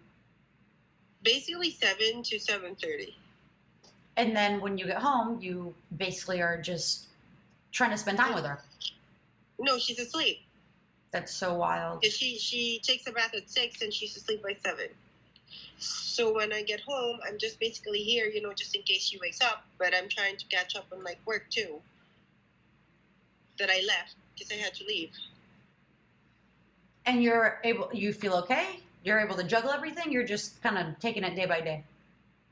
Speaker 2: Basically seven to seven thirty.
Speaker 1: and then when you get home, you basically are just trying to spend time with her.
Speaker 2: No, she's asleep.
Speaker 1: That's so wild.
Speaker 2: She she takes a bath at six and she's asleep by seven. So when I get home, I'm just basically here, you know, just in case she wakes up. But I'm trying to catch up on like work too. That I left because I had to leave.
Speaker 1: And you're able you feel okay? You're able to juggle everything? You're just kind of taking it day by day.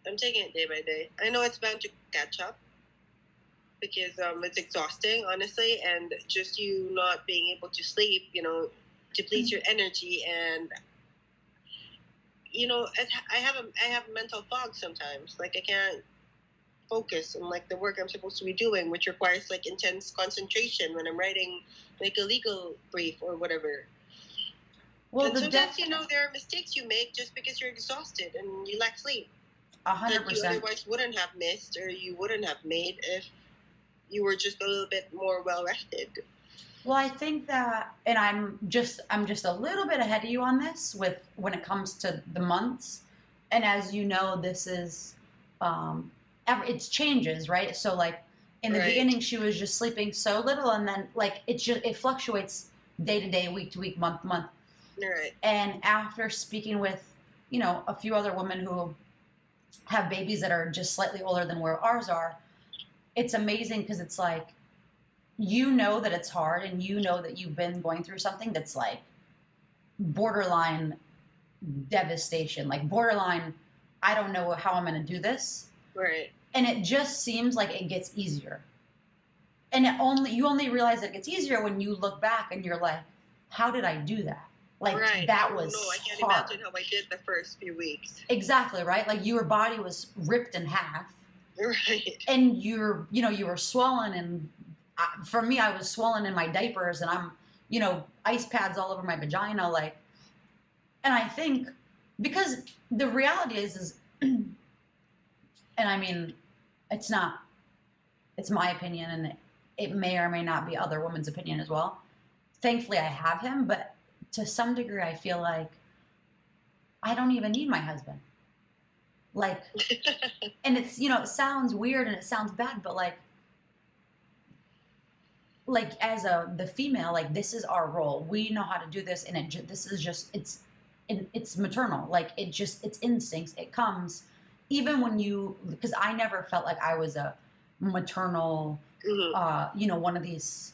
Speaker 2: I'm taking it day by day. I know it's bound to catch up because um, it's exhausting, honestly, and just you not being able to sleep, you know, depletes your energy, and you know, I have a I have mental fog sometimes. Like I can't focus on like the work I'm supposed to be doing, which requires like intense concentration when I'm writing like a legal brief or whatever.
Speaker 1: Well,
Speaker 2: and sometimes you know there are mistakes you make just because you're exhausted and you lack sleep
Speaker 1: a hundred
Speaker 2: that you
Speaker 1: percent.
Speaker 2: otherwise wouldn't have missed or you wouldn't have made if you were just a little bit more well rested.
Speaker 1: Well, I think that, and I'm just I'm just a little bit ahead of you on this with when it comes to the months, and as you know, this is, um, it changes, right? So like in the
Speaker 2: Right.
Speaker 1: beginning, she was just sleeping so little, and then like it just it fluctuates day to day, week to week, month to month.
Speaker 2: Right.
Speaker 1: And after speaking with, you know, a few other women who have babies that are just slightly older than where ours are, it's amazing because it's like you know that it's hard and you know that you've been going through something that's like borderline devastation, like borderline, I don't know how I'm going to do this.
Speaker 2: Right.
Speaker 1: And it just seems like it gets easier. And it only you only realize it gets easier when you look back and you're like, how did I do that? Like
Speaker 2: right.
Speaker 1: that
Speaker 2: Oh,
Speaker 1: was
Speaker 2: no, I can't
Speaker 1: hard.
Speaker 2: imagine how I did the first few weeks.
Speaker 1: Exactly, right? Like your body was ripped in half
Speaker 2: Right.
Speaker 1: and you're you know you were swollen and I, for me i was swollen in my diapers and i'm you know ice pads all over my vagina like and i think because the reality is is and i mean it's not it's my opinion and it, it may or may not be other women's opinion as well thankfully i have him but to some degree i feel like i don't even need my husband like and it's you know it sounds weird and it sounds bad but like like as a the female like this is our role. We know how to do this and it ju- this is just it's it, it's maternal. Like it just it's instincts. It comes even when you because i never felt like i was a maternal
Speaker 2: Mhm.
Speaker 1: uh you know one of these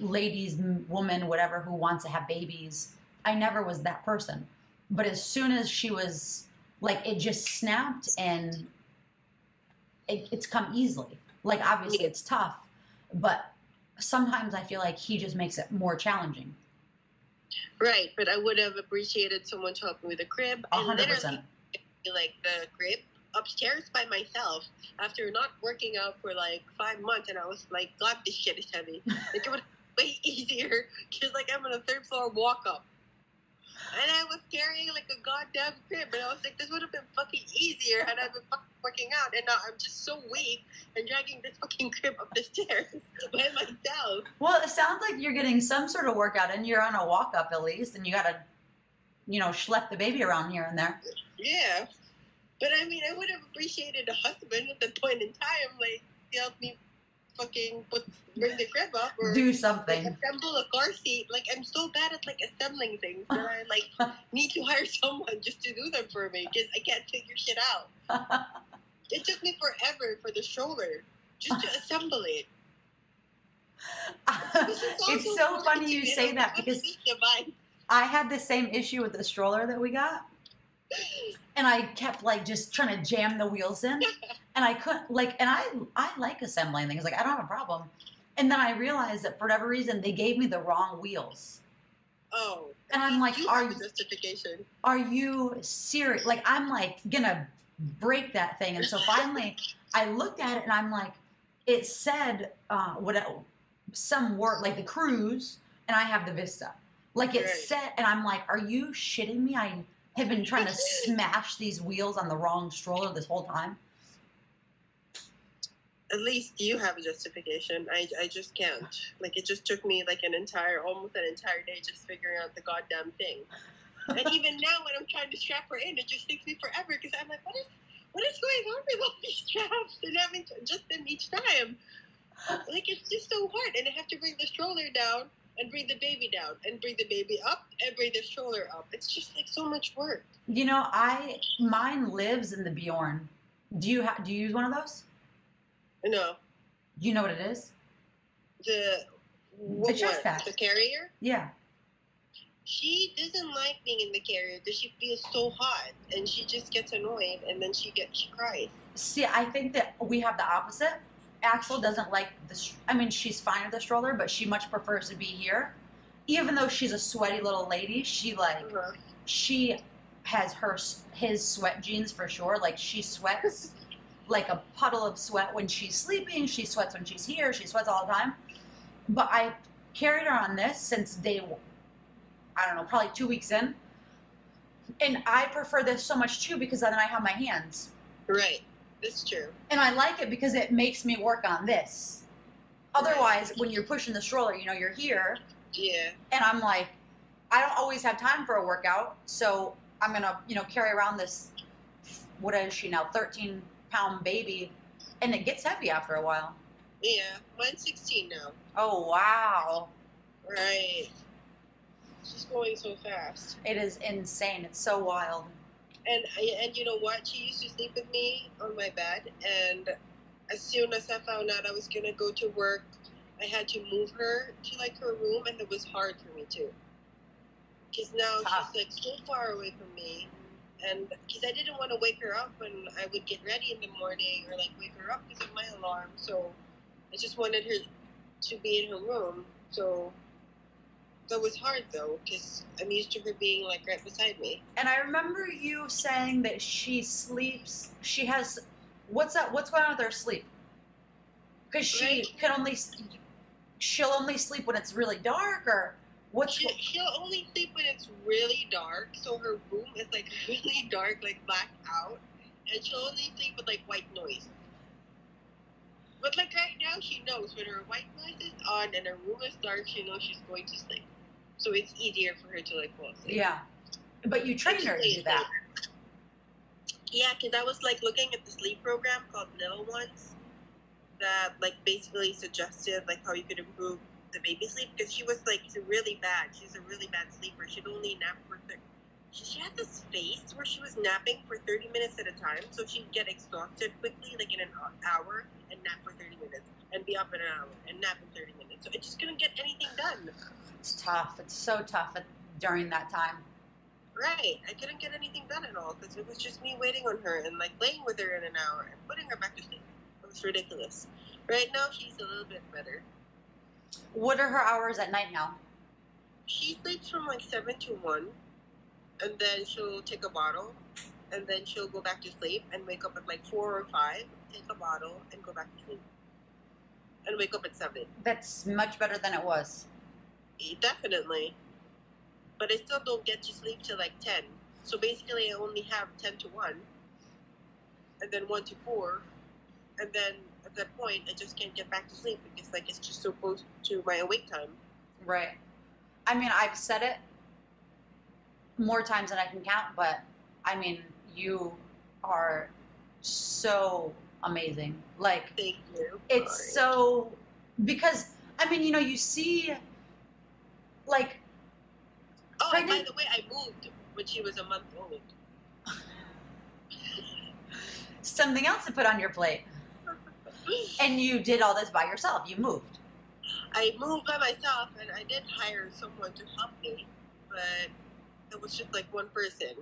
Speaker 1: ladies woman whatever who wants to have babies. I never was that person. But as soon as she was like it just snapped and it, it's come easily like obviously it's tough but sometimes i feel like he just makes it more challenging
Speaker 2: Right, but I would have appreciated someone to help me with the crib.
Speaker 1: a
Speaker 2: and literally, like the crib upstairs by myself after not working out for like five months, and I was like, God, this shit is heavy. Like it would way easier because like I'm on a third floor walk up. And I was carrying like a goddamn crib, and I was like, this would have been fucking easier had I been fucking working out. And now I'm just so weak and dragging this fucking crib up the stairs by myself.
Speaker 1: well it sounds like you're getting some sort of workout and you're on a walk up at least and you gotta you know schlep the baby around here and there
Speaker 2: Yeah. But I mean, I would have appreciated a husband at that point in time, like, to help me fucking put, bring the crib up or
Speaker 1: do something.
Speaker 2: like, assemble a car seat. Like, I'm so bad at, like, assembling things that I, like, need to hire someone just to do them for me because I can't figure shit out. It took me forever for the stroller just to assemble it.
Speaker 1: It's so funny you say that because. I had the same issue with the stroller that we got. And I kept like just trying to jam the wheels in. And I couldn't like and I I like assembling things. Like I don't have a problem. And then I realized that for whatever reason they gave me the wrong wheels.
Speaker 2: Oh.
Speaker 1: And I'm like,
Speaker 2: you
Speaker 1: are you-
Speaker 2: justification.
Speaker 1: Are you serious? Like I'm like gonna break that thing. And so finally I looked at it and I'm like, it said uh what some word like the Cruz and I have the Vista. Like it
Speaker 2: Right.
Speaker 1: said and I'm like, are you shitting me? I have been trying to smash these wheels on the wrong stroller this whole time.
Speaker 2: at least you have a justification. I, I just can't. Like it just took me like an entire, almost an entire day just figuring out the goddamn thing. and even now, when I'm trying to strap her in, it just takes me forever because I'm like, what is what is going on with all these straps and having to adjust them each time? Like it's just so hard, and I have to bring the stroller down and bring the baby down and bring the baby up and bring the stroller up. It's just like so much work.
Speaker 1: You know, I mine lives in the Bjorn. Do you ha- do you use one of those?
Speaker 2: No,
Speaker 1: you know what it is?
Speaker 2: the what
Speaker 1: chest
Speaker 2: one? The carrier.
Speaker 1: Yeah.
Speaker 2: she doesn't like being in the carrier because she feels so hot and she just gets annoyed and then she gets she cries.
Speaker 1: See, I think that we have the opposite. Axel doesn't like the. I mean, she's fine with the stroller, but she much prefers to be here. Even though she's a sweaty little lady, she like uh-huh. she has her his sweat genes for sure. Like she sweats like a puddle of sweat when she's sleeping. She sweats when she's here. She sweats all the time. But I carried her on this since day. one- I don't know, probably two weeks in. And I prefer this so much too because then I have my hands.
Speaker 2: Right, that's true.
Speaker 1: And I like it because it makes me work on this. Otherwise, when you're pushing the stroller, you know, you're here,
Speaker 2: Yeah,
Speaker 1: and I'm like, I don't always have time for a workout, so I'm gonna, you know, carry around this, what is she now, 13 pound baby, and it gets heavy after a while.
Speaker 2: yeah. Mine's 16 now.
Speaker 1: Oh, wow.
Speaker 2: Right. She's going so fast.
Speaker 1: It is insane. It's so wild.
Speaker 2: And and you know what? She used to sleep with me on my bed, and as soon as I found out I was gonna go to work, I had to move her to like her room, and it was hard for me too. Because now
Speaker 1: Tough.
Speaker 2: she's like so far away from me, and because I didn't want to wake her up when I would get ready in the morning, or like wake her up because of my alarm. So I just wanted her to be in her room. So that was hard though, because I'm used to her being like right beside me.
Speaker 1: And I remember you saying that she sleeps, she has What's that? What's going on with her sleep? Because she
Speaker 2: Right.
Speaker 1: can only she'll only sleep when it's really dark, or what's
Speaker 2: She, she'll only sleep when it's really dark, so her room is like really dark, like blacked out, and she'll only sleep with like white noise. But like right now, she knows when her white noise is on and her room is dark, she knows she's going to sleep. So it's easier for her to like fall asleep.
Speaker 1: yeah? But you train her to do that.
Speaker 2: Yeah, because I was like looking at the sleep program called Little Ones that like basically suggested like how you could improve the baby sleep because she was like really bad. She's a really bad sleeper. She'd only nap for she, she had this phase where she was napping for 30 minutes at a time, so she'd get exhausted quickly, like in an hour, and nap for 30 minutes, and be up in an hour, and nap in 30 minutes. So it just couldn't get anything done.
Speaker 1: It's tough. It's so tough during that time.
Speaker 2: Right. I couldn't get anything done at all because it was just me waiting on her and like laying with her in an hour and putting her back to sleep. It was ridiculous. Right now she's a little bit better.
Speaker 1: What are her hours at night now?
Speaker 2: She sleeps from like seven to one, and then she'll take a bottle, and then she'll go back to sleep and wake up at like four or five, take a bottle, and go back to sleep, and wake up at seven.
Speaker 1: That's much better than it was.
Speaker 2: Definitely. But I still don't get to sleep till like 10. So basically, I only have 10 to 1, and then 1 to 4. And then at that point, I just can't get back to sleep because like it's just so close to my awake time.
Speaker 1: Right. I mean, I've said it more times than I can count, but I mean, you are so amazing. Like,
Speaker 2: Thank you.
Speaker 1: it's
Speaker 2: Sorry.
Speaker 1: so because I mean, you know, you see like
Speaker 2: Oh, by the way, I moved when she was a month old.
Speaker 1: something else to put on your plate, and you did all this by yourself. You moved.
Speaker 2: I moved by myself, and I did hire someone to help me, but it was just like one person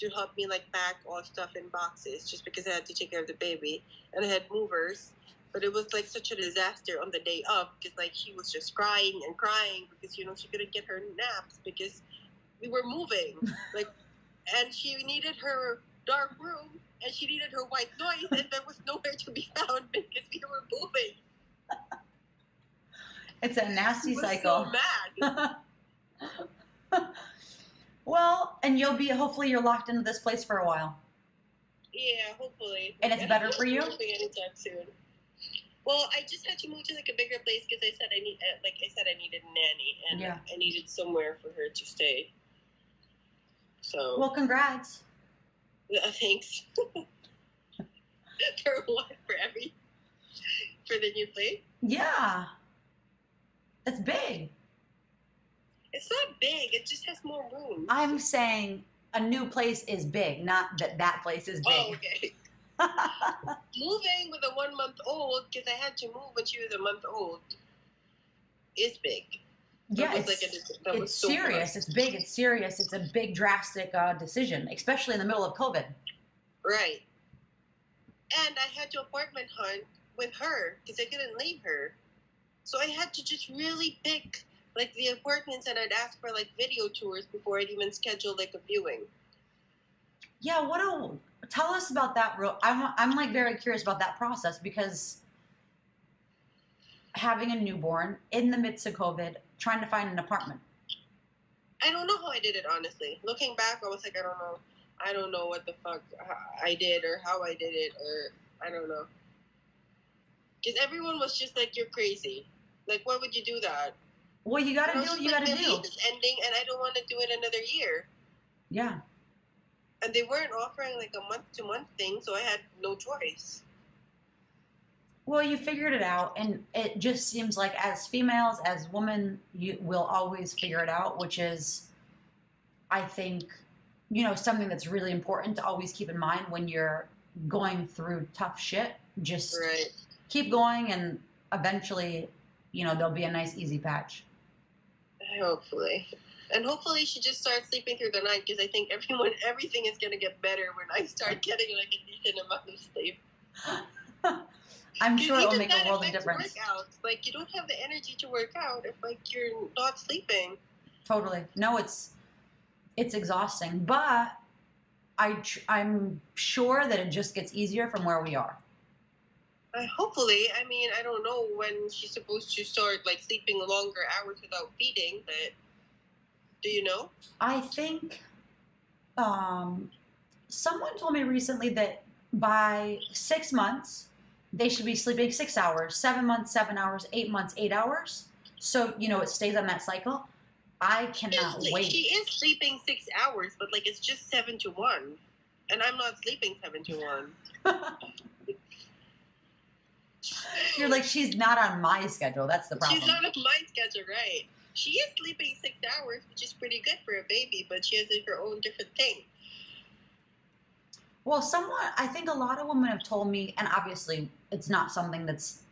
Speaker 2: to help me like pack all stuff in boxes, just because I had to take care of the baby, and I had movers. But it was like such a disaster on the day of because like she was just crying and crying because you know she couldn't get her naps because we were moving like, and she needed her dark room and she needed her white noise and there was nowhere to be found because we were moving.
Speaker 1: It's a nasty cycle.
Speaker 2: so mad.
Speaker 1: well, and you'll be hopefully you're locked into this place for a while.
Speaker 2: Yeah, hopefully.
Speaker 1: And it's
Speaker 2: I
Speaker 1: better for you?
Speaker 2: Anytime soon. Well, I just had to move to like a bigger place because I said I need, uh, like I said, I needed a nanny and
Speaker 1: Yeah.
Speaker 2: I needed somewhere for her to stay. So,
Speaker 1: Well, congrats.
Speaker 2: uh, thanks for what? For every for the new place.
Speaker 1: Yeah. It's big.
Speaker 2: It's not big. It just has more room.
Speaker 1: I'm saying a new place is big, not that that place is
Speaker 2: Oh,
Speaker 1: big.
Speaker 2: okay. Moving with a one month old because I had to move when she was a month old is big.
Speaker 1: yeah, it's,
Speaker 2: like a-
Speaker 1: it's
Speaker 2: so
Speaker 1: serious.
Speaker 2: fast.
Speaker 1: It's big. It's serious. It's a big, drastic uh, decision, especially in the middle of COVID.
Speaker 2: Right. And I had to apartment hunt with her because I couldn't leave her. So I had to just really pick like the apartments and I'd ask for like video tours before I'd even schedule like a viewing.
Speaker 1: Yeah, what a tell us about that. Real, I'm I'm like very curious about that process because having a newborn in the midst of COVID, trying to find an apartment.
Speaker 2: I don't know how I did it honestly. Looking back, I was like, I don't know. I don't know what the fuck I did or how I did it or I don't know. Because everyone was just like, "You're crazy. Like, why would you do that?"
Speaker 1: Well, you got to do what you got to do.
Speaker 2: is ending, and I don't want to do it another year.
Speaker 1: Yeah.
Speaker 2: And they weren't offering like a month to month thing, so I had no choice.
Speaker 1: Well, you figured it out, and it just seems like as females, as women, you will always figure it out, which is, I think, you know, something that's really important to always keep in mind when you're going through tough shit. Just
Speaker 2: Right.
Speaker 1: keep going, and eventually, you know, there'll be a nice, easy patch.
Speaker 2: Hopefully. And hopefully she just starts sleeping through the night because I think everyone, everything is gonna get better when I start getting like a decent amount of sleep.
Speaker 1: I'm sure it'll make a world of difference.
Speaker 2: Workouts. Like you don't have the energy to work out if like you're not sleeping.
Speaker 1: Totally. No, it's it's exhausting, but I tr- I'm sure that it just gets easier from where we are.
Speaker 2: Uh, hopefully, I mean, I don't know when she's supposed to start like sleeping longer hours without feeding, but do you know?
Speaker 1: I think um, someone told me recently that by six months they should be sleeping six hours, seven months, seven hours, eight months, eight hours. So you know it stays on that cycle. I cannot
Speaker 2: She's-
Speaker 1: wait.
Speaker 2: She is sleeping six hours, but like it's just seven to one, and I'm not sleeping seven to one.
Speaker 1: You're like she's not on my schedule. That's the problem.
Speaker 2: She's not on my schedule, right? She is sleeping six hours, which is pretty good for a baby, but she has her own different thing.
Speaker 1: Well, somewhat, I think a lot of women have told me, and obviously it's not something that's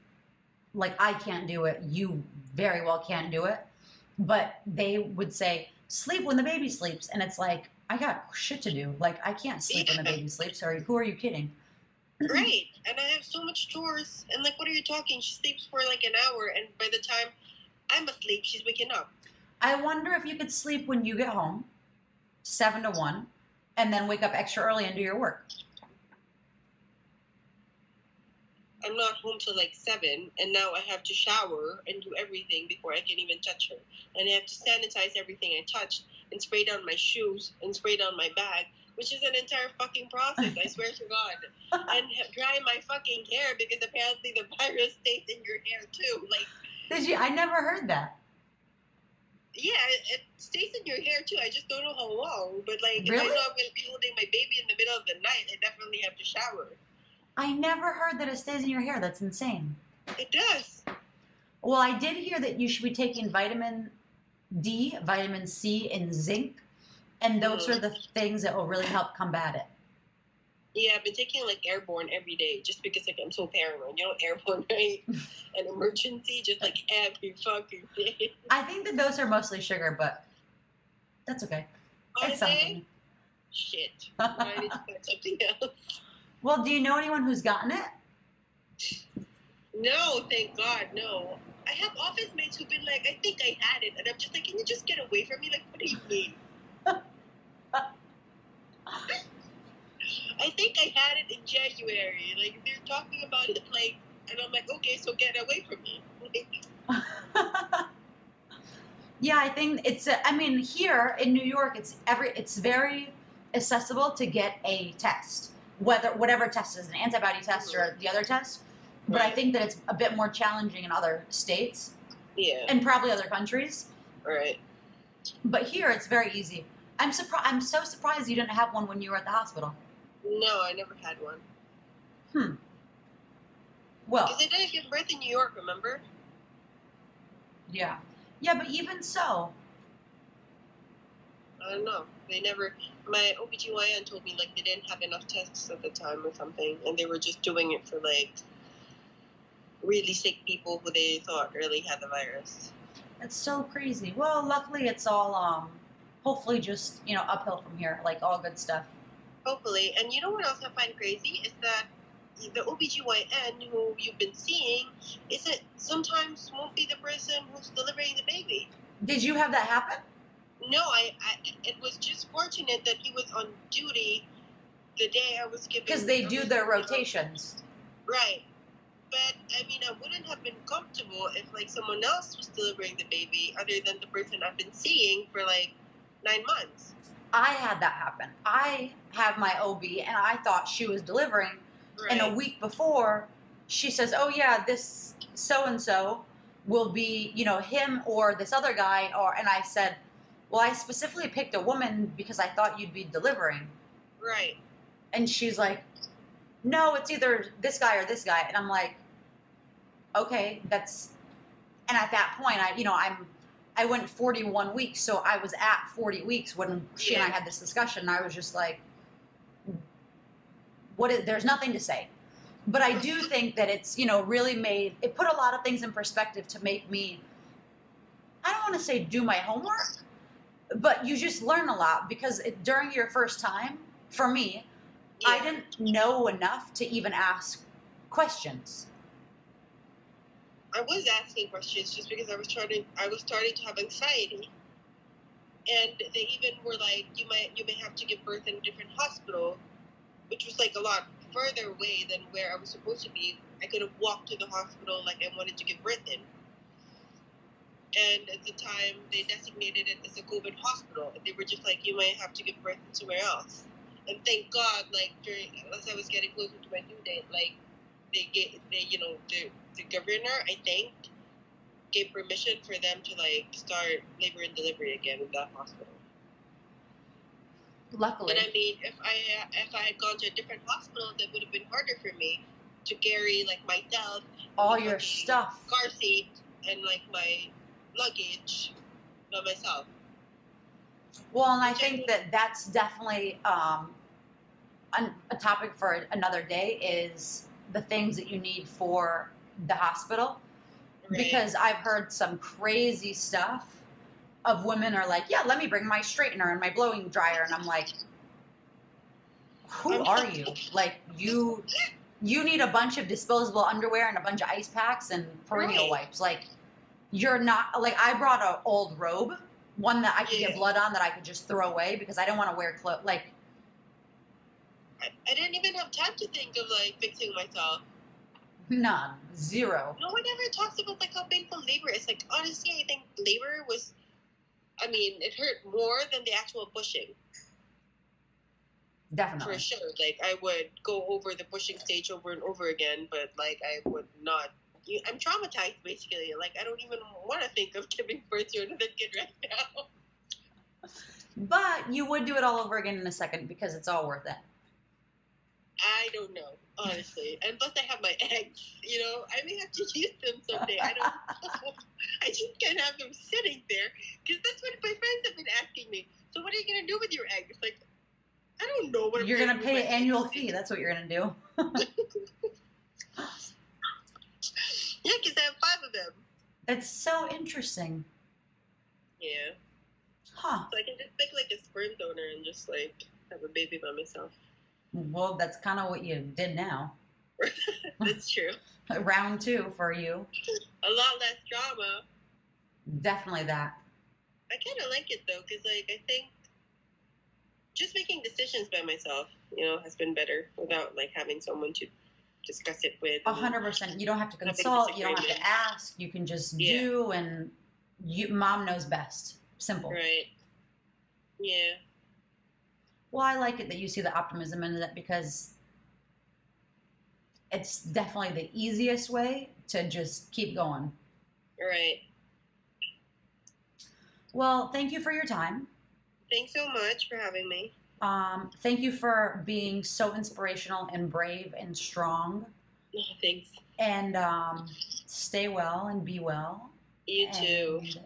Speaker 1: like I can't do it, you very well can't do it, but they would say, sleep when the baby sleeps. And it's like, I got shit to do. Like, I can't sleep when the baby sleeps. Or who are you kidding?
Speaker 2: Right. And I have so much chores, and like, what are you talking? She sleeps for like an hour, and by the time I'm asleep, she's waking up.
Speaker 1: I wonder if you could sleep when you get home, seven to one, and then wake up extra early and do your work.
Speaker 2: I'm not home till like seven, and now I have to shower and do everything before I can even touch her. And I have to sanitize everything I touched and spray down my shoes and spray down my bag, which is an entire fucking process. I swear to God. And ha- dry my fucking hair because apparently the virus stays in your hair too. Like,
Speaker 1: Did you? I never heard that.
Speaker 2: yeah, it, it stays in your hair too. I just don't know how long. But like, if I know I'm gonna be holding my baby in the middle of the night, I definitely have to shower.
Speaker 1: I never heard that it stays in your hair. That's insane.
Speaker 2: It does.
Speaker 1: Well, I did hear that you should be taking vitamin D, vitamin C, and zinc, and those are mm-hmm. the things that will really help combat it.
Speaker 2: Yeah, I've been taking like airborne every day just because like I'm so paranoid. You know, airborne, right? An emergency, just like every fucking day.
Speaker 1: I think that those are mostly sugar, but that's okay.
Speaker 2: Are
Speaker 1: It's something.
Speaker 2: Shit. I need to find something else.
Speaker 1: well, do you know anyone who's gotten it?
Speaker 2: No, thank God, no. I have office mates who've been like, I think I had it, and I'm just like, can you just get away from me? Like, what do you mean? I think I had it in January. Like they're talking about it, like, and I'm like, okay, so get away from me.
Speaker 1: Yeah, I think it's. I mean, here in New York, it's every. It's very accessible to get a test, whether whatever test is an antibody test or the other test. But I think that it's a bit more challenging in other states
Speaker 2: yeah,
Speaker 1: and probably other countries.
Speaker 2: right.
Speaker 1: But here, it's very easy. I'm surprised. I'm so surprised you didn't have one when you were at the hospital.
Speaker 2: No, I never had one. Hmm.
Speaker 1: Well,
Speaker 2: Because they didn't give birth in New York, remember?
Speaker 1: yeah, yeah, but even so,
Speaker 2: I don't know. They never. My OBGYN told me like they didn't have enough tests at the time or something, and they were just doing it for like really sick people who they thought really had the virus.
Speaker 1: it's so crazy. Well, luckily, it's all um, hopefully just you know uphill from here, like all good stuff.
Speaker 2: Hopefully. And you know what else I find crazy is that the OBGYN who you've been seeing is it sometimes won't be the person who's delivering the baby.
Speaker 1: Did you have that happen?
Speaker 2: No, I, I it was just fortunate that he was on duty the day I was giving
Speaker 1: Because they do their rotations.
Speaker 2: Right. But I mean I wouldn't have been comfortable if like someone else was delivering the baby other than the person I've been seeing for like nine months.
Speaker 1: I had that happen. I have my OB, and I thought she was delivering,
Speaker 2: Right.
Speaker 1: and a week before, she says, "Oh yeah, this so and so will be, you know, him or this other guy." Or and I said, "Well, I specifically picked a woman because I thought you'd be delivering."
Speaker 2: right.
Speaker 1: And she's like, "No, it's either this guy or this guy." And I'm like, "Okay, that's." And at that point, I, you know, I'm, I went 41 weeks, so I was at 40 weeks when she and I had this discussion. And I was just like, "What is?" There's nothing to say, but I do think that it's, you know, really made it put a lot of things in perspective to make me. I don't want to say do my homework, but you just learn a lot because it, during your first time, for me, I didn't know enough to even ask questions.
Speaker 2: I was asking questions just because I was to I was starting to have anxiety. and they even were like, you might you may have to give birth in a different hospital, which was like a lot further away than where I was supposed to be. I could have walked to the hospital like I wanted to give birth in. And at the time, they designated it as a COVID hospital. And they were just like, you might have to give birth somewhere else. And thank God, like during as I was getting closer to my due date, like they get they you know the the governor I think gave permission for them to like start labor and delivery again in that hospital.
Speaker 1: Luckily,
Speaker 2: And I mean, if I if I had gone to a different hospital, that would have been harder for me to carry like myself,
Speaker 1: all your
Speaker 2: fucking
Speaker 1: stuff.
Speaker 2: car seat, and like my luggage by myself.
Speaker 1: Well, and I think that that's definitely um, an, a topic for another day is the things that you need for the hospital.
Speaker 2: Right?
Speaker 1: Because I've heard some crazy stuff of women are like, yeah, let me bring my straightener and my blowing dryer. And I'm like, who are you? Like, you. You need a bunch of disposable underwear and a bunch of ice packs and perineal
Speaker 2: Right.
Speaker 1: wipes. Like, you're not like I brought an old robe, one that I could get blood on that I could just throw away because I don't want to wear clothes. Like,
Speaker 2: I, I didn't even have time to think of like fixing myself.
Speaker 1: none, zero.
Speaker 2: No one ever talks about like how painful labor is. Like honestly, I think labor was. I mean, it hurt more than the actual pushing
Speaker 1: Definitely.
Speaker 2: for sure. Like I would go over the pushing stage over and over again, but like I would not. you- I'm traumatized basically. Like I don't even want to think of giving birth to another kid right now.
Speaker 1: But you would do it all over again in a second because it's all worth it.
Speaker 2: I don't know, honestly. And plus, I have my eggs. You know, I may have to use them someday. I don't know. I just can't have them sitting there because that's what my friends have been asking me. So, what are you gonna do with your eggs? Like, I don't know what I'm
Speaker 1: You're gonna pay an annual
Speaker 2: eggs.
Speaker 1: fee. That's what you're gonna do.
Speaker 2: Yeah, because I have five of them.
Speaker 1: It's so interesting.
Speaker 2: Yeah,
Speaker 1: Huh.
Speaker 2: so I can just pick like a sperm donor and just like have a baby by myself.
Speaker 1: Well, that's kind of what you did now.
Speaker 2: That's true.
Speaker 1: Round two for you.
Speaker 2: A lot less drama.
Speaker 1: Definitely that.
Speaker 2: I kind of like it though, because like I think just making decisions by myself, you know, has been better without like having someone to discuss it with.
Speaker 1: A hundred percent. You don't have to consult. You don't have to ask. You can just
Speaker 2: Yeah.
Speaker 1: do, and you. Mom knows best. Simple.
Speaker 2: Right. Yeah.
Speaker 1: Well, I like it that you see the optimism in it because it's definitely the easiest way to just keep going.
Speaker 2: Right.
Speaker 1: Well, thank you for your time.
Speaker 2: Thanks so much for having me.
Speaker 1: Um, thank you for being so inspirational and brave and strong.
Speaker 2: Thanks.
Speaker 1: And um, stay well and be well.
Speaker 2: You too.
Speaker 1: And